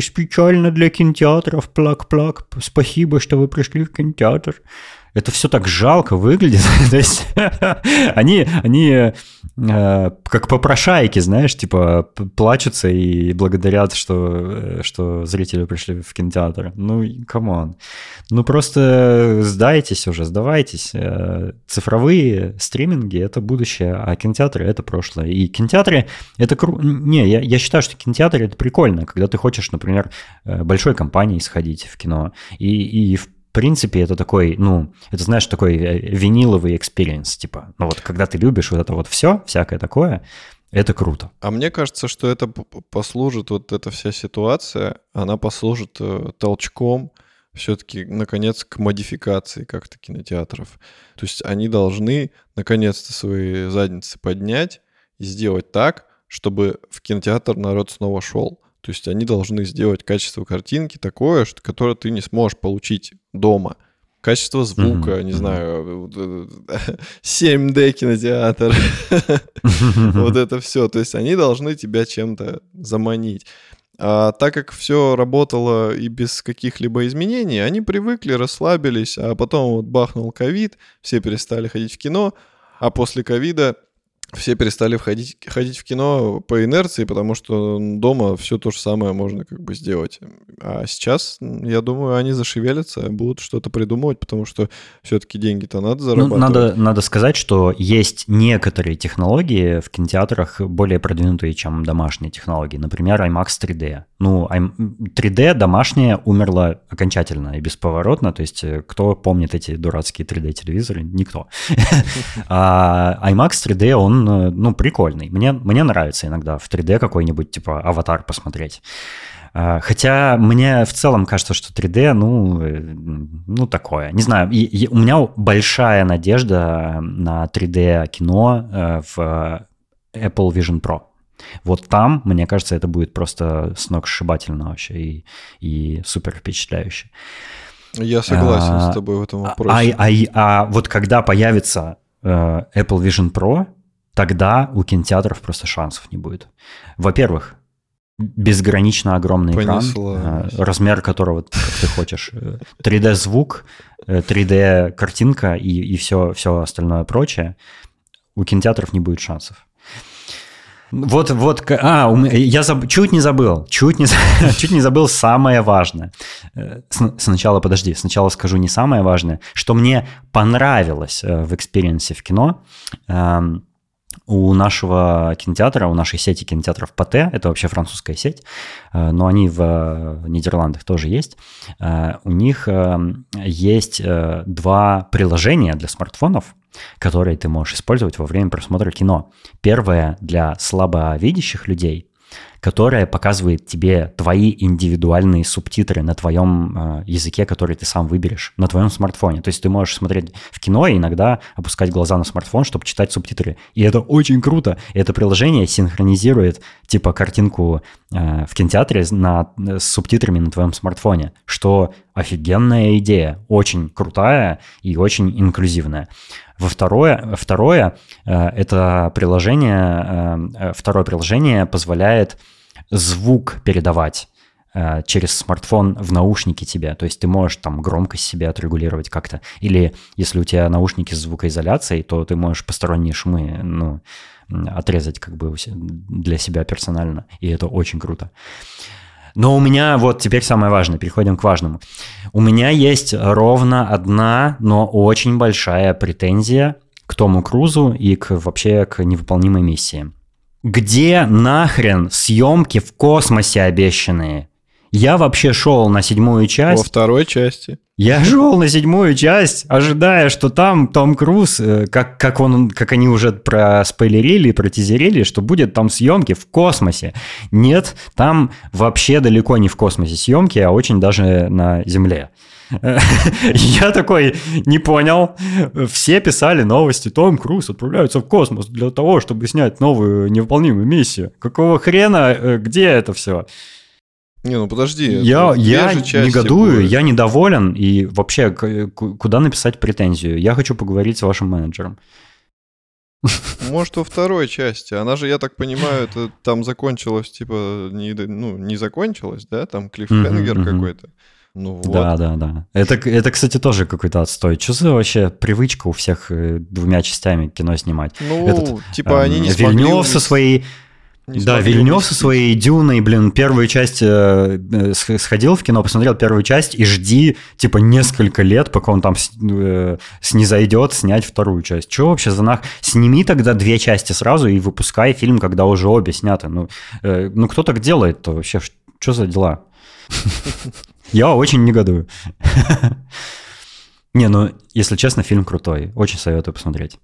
специально для кинотеатров, плак-плак, спасибо, что вы пришли в кинотеатр это все так жалко выглядит. То есть они, они э, как попрошайки, знаешь, типа плачутся и благодарят, что, э, что зрители пришли в кинотеатр. Ну, come on. Ну, просто сдайтесь уже, сдавайтесь. Э, цифровые стриминги — это будущее, а кинотеатры — это прошлое. И кинотеатры — это круто. Не, я, я считаю, что кинотеатры — это прикольно, когда ты хочешь, например, э, большой компанией сходить в кино. И, и в в принципе, это такой, ну, это, знаешь, такой э, виниловый experience, типа, ну вот, когда ты любишь вот это вот все, всякое такое, это круто. А мне кажется, что это послужит, вот эта вся ситуация, она послужит э, толчком все-таки, наконец, к модификации как-то кинотеатров. То есть они должны, наконец-то, свои задницы поднять и сделать так, чтобы в кинотеатр народ снова шел. То есть они должны сделать качество картинки такое, что, которое ты не сможешь получить дома. Качество звука, mm-hmm. не знаю, 7D кинотеатр, вот это все. То есть они должны тебя чем-то заманить. А так как все работало и без каких-либо изменений, они привыкли, расслабились, а потом вот бахнул ковид, все перестали ходить в кино, а после ковида все перестали входить, ходить в кино по инерции, потому что дома все то же самое можно как бы сделать. А сейчас, я думаю, они зашевелятся, будут что-то придумывать, потому что все-таки деньги-то надо ну, зарабатывать. Ну, надо, надо сказать, что есть некоторые технологии в кинотеатрах более продвинутые, чем домашние технологии. Например, IMAX 3D. Ну, 3D домашняя умерла окончательно и бесповоротно. То есть, э, кто помнит эти дурацкие 3D-телевизоры? Никто. А IMAX 3D, он Э, ну, прикольный. Мне, мне нравится иногда в 3D какой-нибудь, типа, аватар посмотреть. Э, хотя мне в целом кажется, что 3D, ну, э, ну такое. Не знаю, и, и у меня большая надежда на 3D кино в Apple Vision Pro. Вот там, мне кажется, это будет просто сногсшибательно вообще и, и супер впечатляюще. Я согласен а, с тобой в этом вопросе. А, а, а, а вот когда появится Apple Vision Pro, тогда у кинотеатров просто шансов не будет. Во-первых, безгранично огромный Понесло. экран, э, размер которого как ты хочешь, 3D-звук, э, 3D-картинка и, и все, все остальное прочее, у кинотеатров не будет шансов. Вот, вот, а, я заб, чуть не забыл, чуть не, чуть не забыл самое важное. Э, сначала, подожди, сначала скажу не самое важное, что мне понравилось в experience е в кино. У нашего кинотеатра, у нашей сети кинотеатров ПТ, это вообще французская сеть, э, но они в э, Нидерландах тоже есть, э, у них есть два приложения для смартфонов, которые ты можешь использовать во время просмотра кино. Первое для слабовидящих людей, которая показывает тебе твои индивидуальные субтитры на твоем э, языке, который ты сам выберешь, на твоем смартфоне. То есть ты можешь смотреть в кино и иногда опускать глаза на смартфон, чтобы читать субтитры. И это очень круто. Это приложение синхронизирует типа картинку э, в кинотеатре на, с субтитрами на твоем смартфоне, что офигенная идея, очень крутая и очень инклюзивная. Во второе, второе э, это приложение, э, второе приложение позволяет звук передавать э, через смартфон в наушники тебе. То есть ты можешь там громкость себе отрегулировать как-то. Или если у тебя наушники с звукоизоляцией, то ты можешь посторонние шумы ну, отрезать как бы для себя персонально. И это очень круто. Но у меня вот теперь самое важное, переходим к важному. У меня есть ровно одна, но очень большая претензия к Тому Крузу и к, вообще к невыполнимой миссии. Где нахрен съемки в космосе обещанные? Я вообще шел на седьмую часть. Во второй части. Я шел на седьмую часть, ожидая, что там Том Круз, э, как, как, он, как они уже проспойлерили, протизерили, что будет там съемки в космосе. Нет, там вообще далеко не в космосе съемки, а очень даже на Земле. Я такой не понял. Все писали новости. Том Круз отправляется в космос для того, чтобы снять новую невыполнимую миссию. Какого хрена? Э, где это все? Не, ну подожди. Я, я негодую, будет. я недоволен, и вообще, куда написать претензию? Я хочу поговорить с вашим менеджером. Может, во второй части. Она же, я так понимаю, это там закончилась, типа, не, ну, не закончилась, да? Там клиффхенгер mm-hmm, какой-то. Ну вот. Да, да, да. Это, это, кстати, тоже какой-то отстой. Что за вообще привычка у всех э, двумя частями кино снимать? Ну, Этот, типа, эм, они не Вильнев со своей не да, Вильнев со своей Дюной, блин, первую часть э, э сходил в кино, посмотрел первую часть и жди, типа, несколько лет, пока он там с, э, снизойдет, снять вторую часть. Че вообще за нах? Сними тогда две части сразу и выпускай фильм, когда уже обе сняты. Ну, э, ну кто так делает-то вообще? Что за дела? Я очень негодую. Не, ну, если честно, фильм крутой. Очень советую посмотреть.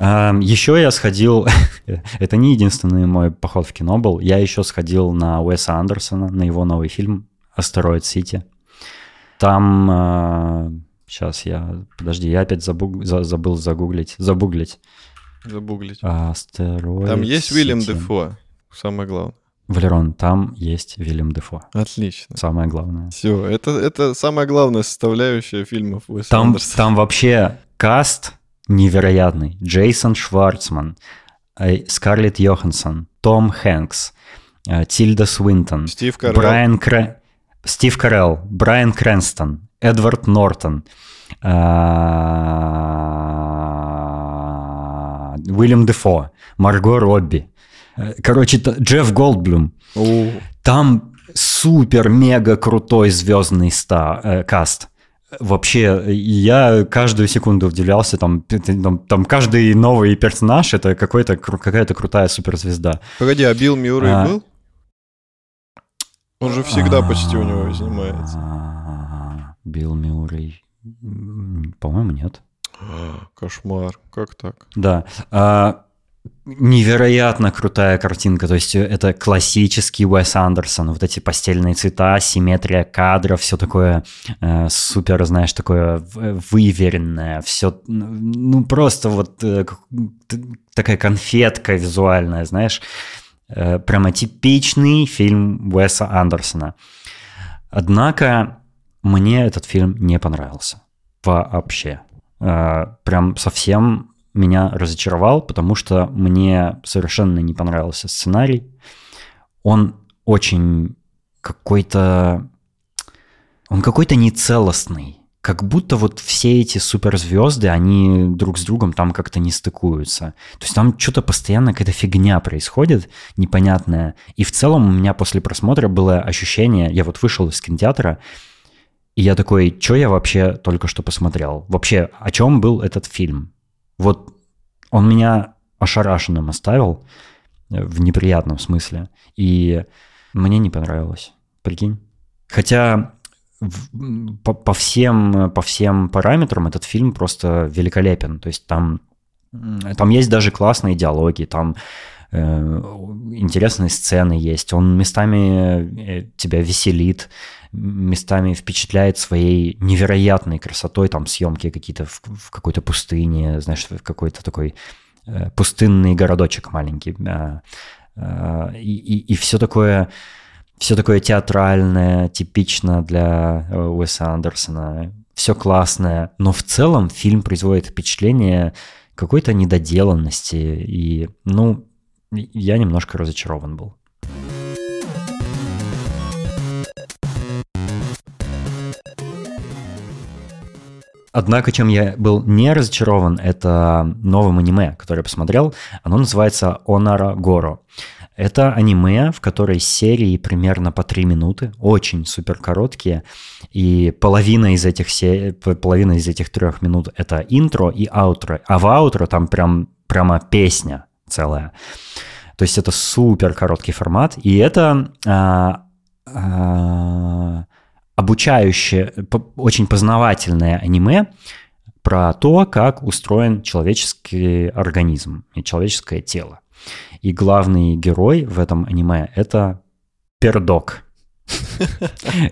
Еще я сходил, это не единственный мой поход в кино был, я еще сходил на Уэса Андерсона, на его новый фильм «Астероид Сити». Там, сейчас я, подожди, я опять забу, забыл загуглить, забуглить. Забуглить. Астероид Там есть. Уильям Дефо, самое главное. Валерон, там есть Вильям Дефо. Отлично. Самое главное. Все, это, это самая главная составляющая фильмов Уэса там. Там вообще каст невероятный. Джейсон Шварцман, э, Скарлетт Йоханссон, Том Хэнкс, э, Тильда Свинтон, Стив Карелл, Брайан Кре... Стив Карелл, Брайан Крэнстон, Эдвард Нортон, э, Уильям Дефо, Марго Робби. Короче, Джефф Голдблюм. Там супер-мега крутой звездный ста, э, каст. Вообще, я каждую секунду удивлялся, там, там, там каждый новый персонаж — это какой-то, какая-то крутая суперзвезда. Погоди, а Билл Мюррей а... был? Он же всегда почти у него снимается. Билл Мюррей... По-моему, нет. Кошмар, как так? Да. А, невероятно крутая картинка, то есть это классический Уэс Андерсон, вот эти постельные цвета, симметрия кадров, все такое э, супер, знаешь, такое выверенное, все, ну просто вот э, такая конфетка визуальная, знаешь, э, прямо типичный фильм Уэса Андерсона. Однако мне этот фильм не понравился вообще. Э, прям совсем меня разочаровал, потому что мне совершенно не понравился сценарий. Он очень какой-то... Он какой-то нецелостный. Как будто вот все эти суперзвезды, они друг с другом там как-то не стыкуются. То есть там что-то постоянно какая-то фигня происходит, непонятная. И в целом у меня после просмотра было ощущение, я вот вышел из кинотеатра, и я такой, что я вообще только что посмотрел? Вообще, о чем был этот фильм? Вот он меня ошарашенным оставил э, в неприятном смысле. И мне не понравилось. Прикинь. Хотя по, по, всем, по всем параметрам этот фильм просто великолепен. То есть там, там есть даже классные диалоги, там э, интересные сцены есть. Он местами э, тебя веселит, местами впечатляет своей невероятной красотой, там съемки какие-то в, в какой-то пустыне, знаешь, в какой-то такой э, пустынный городочек маленький. Э, э, и, и, и все такое все такое театральное, типично для э, Уэса Андерсона. Все классное, но в целом фильм производит впечатление какой-то недоделанности. И, ну, я немножко разочарован был. Однако, чем я был не разочарован, это новым аниме, которое я посмотрел. Оно называется «Онара Горо». Это аниме, в которой серии примерно по три минуты, очень супер короткие, и половина из этих, се... половина из этих трех минут — это интро и аутро, а в аутро там прям, прямо песня целая. То есть это супер короткий формат, и это а, а, обучающее, очень познавательное аниме про то, как устроен человеческий организм и человеческое тело. И главный герой в этом аниме — это пердок.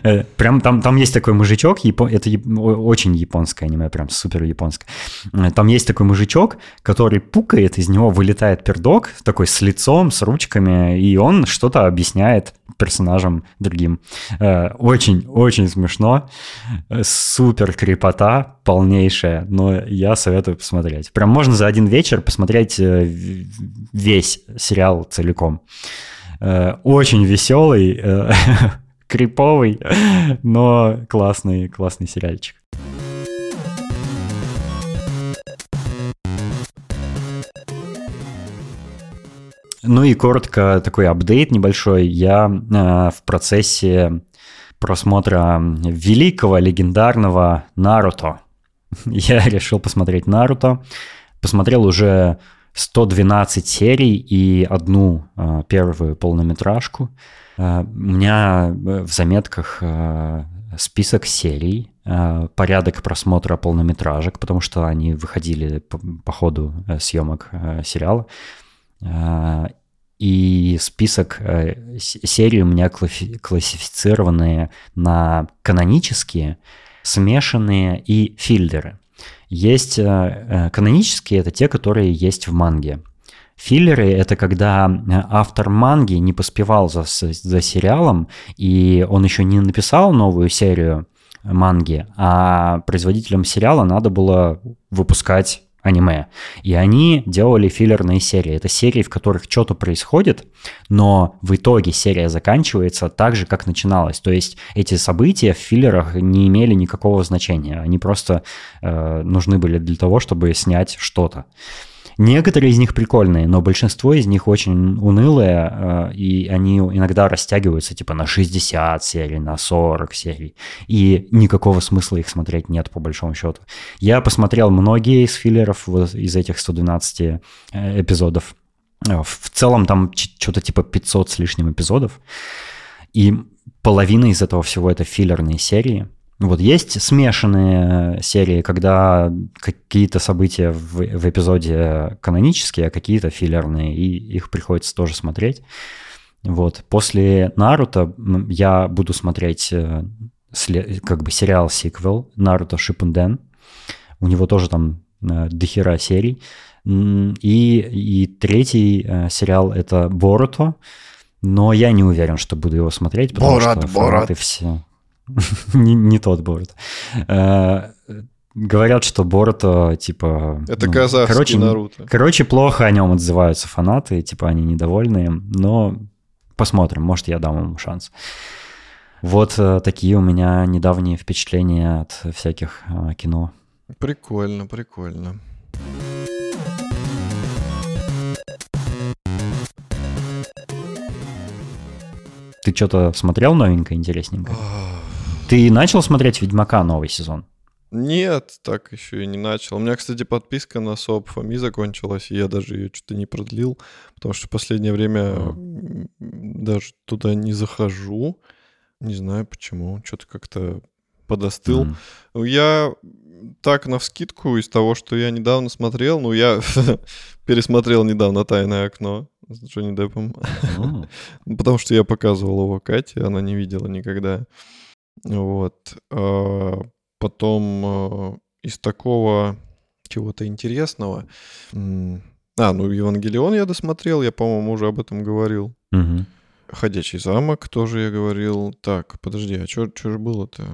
Э, прям там, там есть такой мужичок, это очень японское аниме, прям супер японское. Э, там есть такой мужичок, который пукает, из него вылетает пердок, такой с лицом, с ручками, и он что-то объясняет персонажам другим. Очень-очень э, смешно, супер крепота, полнейшая, но я советую посмотреть. Прям можно за один вечер посмотреть весь сериал целиком. Очень веселый, криповый, но классный, классный сериальчик. Ну и коротко такой апдейт небольшой. Я э, в процессе просмотра великого легендарного Наруто. Я решил посмотреть Наруто. Посмотрел уже 112 серий и одну э, первую полнометражку. Э, у меня э, в заметках э, список серий, порядок просмотра полнометражек, потому что они выходили по, по ходу съемок сериала. И список серий у меня классифицированные на канонические, смешанные и фильдеры. Есть канонические, это те, которые есть в манге. Филлеры — это когда э, автор манги не поспевал за, за сериалом, и он еще не написал новую серию манги, а производителям сериала надо было выпускать аниме. И они делали филлерные серии. Это серии, в которых что-то происходит, но в итоге серия заканчивается так же, как начиналась. То есть эти события в филлерах не имели никакого значения. Они просто э, нужны были для того, чтобы снять что-то. Некоторые из них прикольные, но большинство из них очень унылые, э, и они иногда растягиваются типа на 60 серий, на 40 серий, и никакого смысла их смотреть нет по большому счету. Я посмотрел многие из филлеров из этих 112 э, эпизодов. Э, в целом там что-то типа 500 с лишним эпизодов, и половина из этого всего это филлерные серии – вот есть смешанные серии, когда какие-то события в, в эпизоде канонические, а какие-то филлерные, и их приходится тоже смотреть. Вот. После Наруто я буду смотреть э, как бы сериал-сиквел Наруто Шипунден. У него тоже там э, дохера серий. И, и третий э, сериал — это Боруто. Но я не уверен, что буду его смотреть, потому Борат, что Борат. все не, не тот Борот. Э, говорят, что Боруто, типа... Это ну, казахский короче, Наруто. Короче, плохо о нем отзываются фанаты, типа они недовольные, но посмотрим, может, я дам ему шанс. Вот э, такие у меня недавние впечатления от всяких э, кино. Прикольно, прикольно. Ты что-то смотрел новенькое, интересненькое? Ты начал смотреть «Ведьмака» новый сезон? Нет, так еще и не начал. У меня, кстати, подписка на СОП Фоми закончилась, и я даже ее что-то не продлил, потому что в последнее время mm. даже туда не захожу. Не знаю почему, что-то как-то подостыл. Mm. Я так на вскидку из того, что я недавно смотрел, ну, я пересмотрел недавно «Тайное окно» с Джонни Деппом, mm. потому что я показывал его Кате, она не видела никогда. Вот. А, потом а, из такого чего-то интересного... А, ну Евангелион я досмотрел, я, по-моему, уже об этом говорил. Угу. Ходячий замок тоже я говорил. Так, подожди, а что же было-то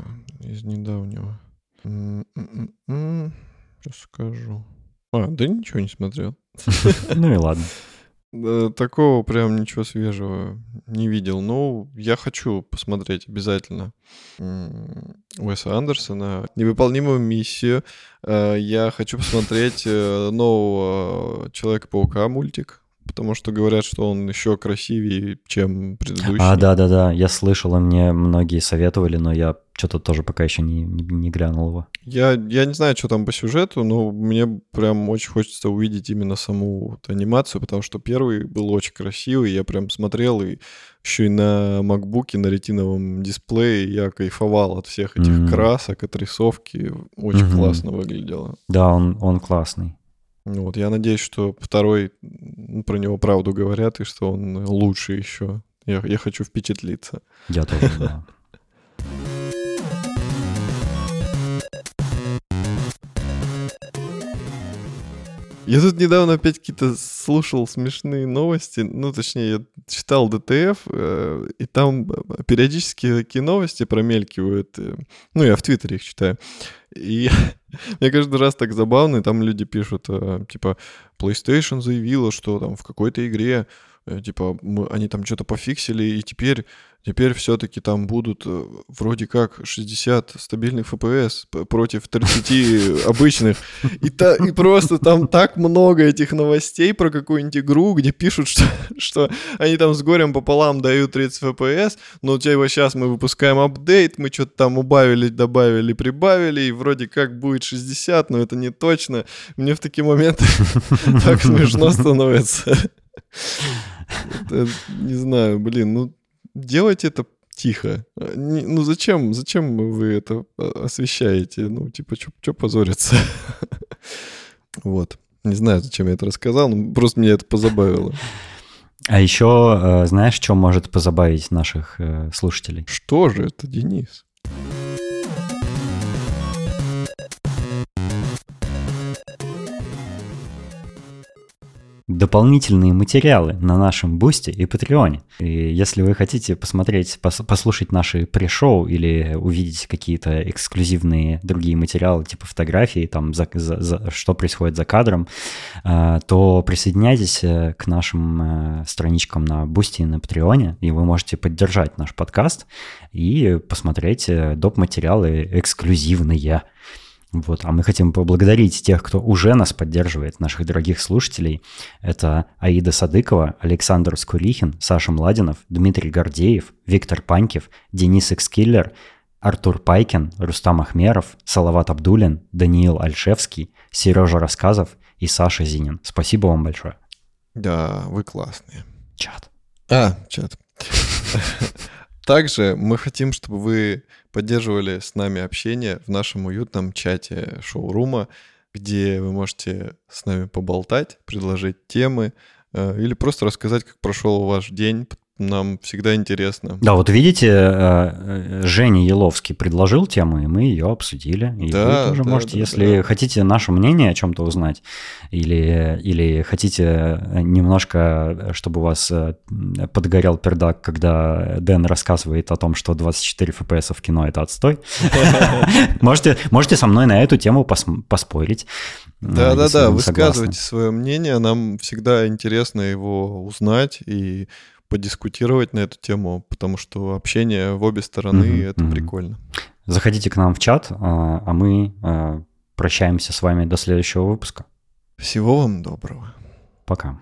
из недавнего? Сейчас скажу. А, да ничего не смотрел. Ну и ладно. Такого прям ничего свежего не видел. Ну, я хочу посмотреть обязательно Уэса Андерсона. Невыполнимую миссию. Э, я хочу посмотреть э, нового Человека-паука мультик потому что говорят, что он еще красивее, чем предыдущий. А, да-да-да, я слышал, и мне многие советовали, но я что-то тоже пока еще не, не, не глянул его. Я, я не знаю, что там по сюжету, но мне прям очень хочется увидеть именно саму вот анимацию, потому что первый был очень красивый, я прям смотрел, и еще и на макбуке, на ретиновом дисплее я кайфовал от всех этих mm-hmm. красок, от рисовки, очень mm-hmm. классно выглядело. Да, он, он классный. Вот, я надеюсь, что второй про него правду говорят, и что он лучше еще. Я, я хочу впечатлиться. Я тоже, да. Я тут недавно опять какие-то слушал смешные новости, ну, точнее, я читал ДТФ, э, и там периодически такие новости промелькивают. Э, ну, я в Твиттере их читаю. И мне каждый раз так забавно, и там люди пишут, э, типа, PlayStation заявила, что там в какой-то игре Э, типа, мы, они там что-то пофиксили, и теперь, теперь все-таки там будут э, вроде как 60 стабильных FPS против 30 обычных. И, та, и просто там так много этих новостей про какую-нибудь игру, где пишут, что, что они там с горем пополам дают 30 FPS, но у его сейчас мы выпускаем апдейт, мы что-то там убавили, добавили, прибавили, и вроде как будет 60, но это не точно. Мне в такие моменты так смешно становится. Не знаю, блин, ну делайте это тихо. Не, ну зачем, зачем вы это а, освещаете? Ну, типа, что позориться? вот. Не знаю, зачем я это рассказал, но просто меня это позабавило. А еще э, знаешь, что может позабавить наших э, слушателей? Что же это, Денис? Дополнительные материалы на нашем Бусте и Патреоне. И если вы хотите посмотреть, пос, послушать наши пришоу или увидеть какие-то эксклюзивные другие материалы, типа фотографии, там, за, за, за, что происходит за кадром, э, то присоединяйтесь э, к нашим э, страничкам на Бусте и на Патреоне, и вы можете поддержать наш подкаст и посмотреть доп. материалы эксклюзивные. Вот, а мы хотим поблагодарить тех, кто уже нас поддерживает, наших дорогих слушателей. Это Аида Садыкова, Александр Скурихин, Саша Младинов, Дмитрий Гордеев, Виктор Панькев, Денис Экскиллер, Артур Пайкин, Рустам Ахмеров, Салават Абдулин, Даниил Альшевский, Сережа Рассказов и Саша Зинин. Спасибо вам большое. Да, вы классные. Чат. А, чат. Также мы хотим, чтобы вы поддерживали с нами общение в нашем уютном чате шоурума, где вы можете с нами поболтать, предложить темы э, или просто рассказать, как прошел ваш день, нам всегда интересно. Да, вот видите, э, э, Женя Еловский предложил тему, и мы ее обсудили. И да, вы тоже да, можете, да, если да. хотите наше мнение о чем-то узнать, или, или хотите немножко, чтобы у вас э, подгорел пердак, когда Дэн рассказывает о том, что 24 FPS в кино — это отстой, можете, можете со мной на эту тему поспорить. Да-да-да, высказывайте свое мнение, нам всегда интересно его узнать, и подискутировать на эту тему, потому что общение в обе стороны mm-hmm, это mm-hmm. прикольно. Заходите к нам в чат, а, а мы а, прощаемся с вами до следующего выпуска. Всего вам доброго. Пока.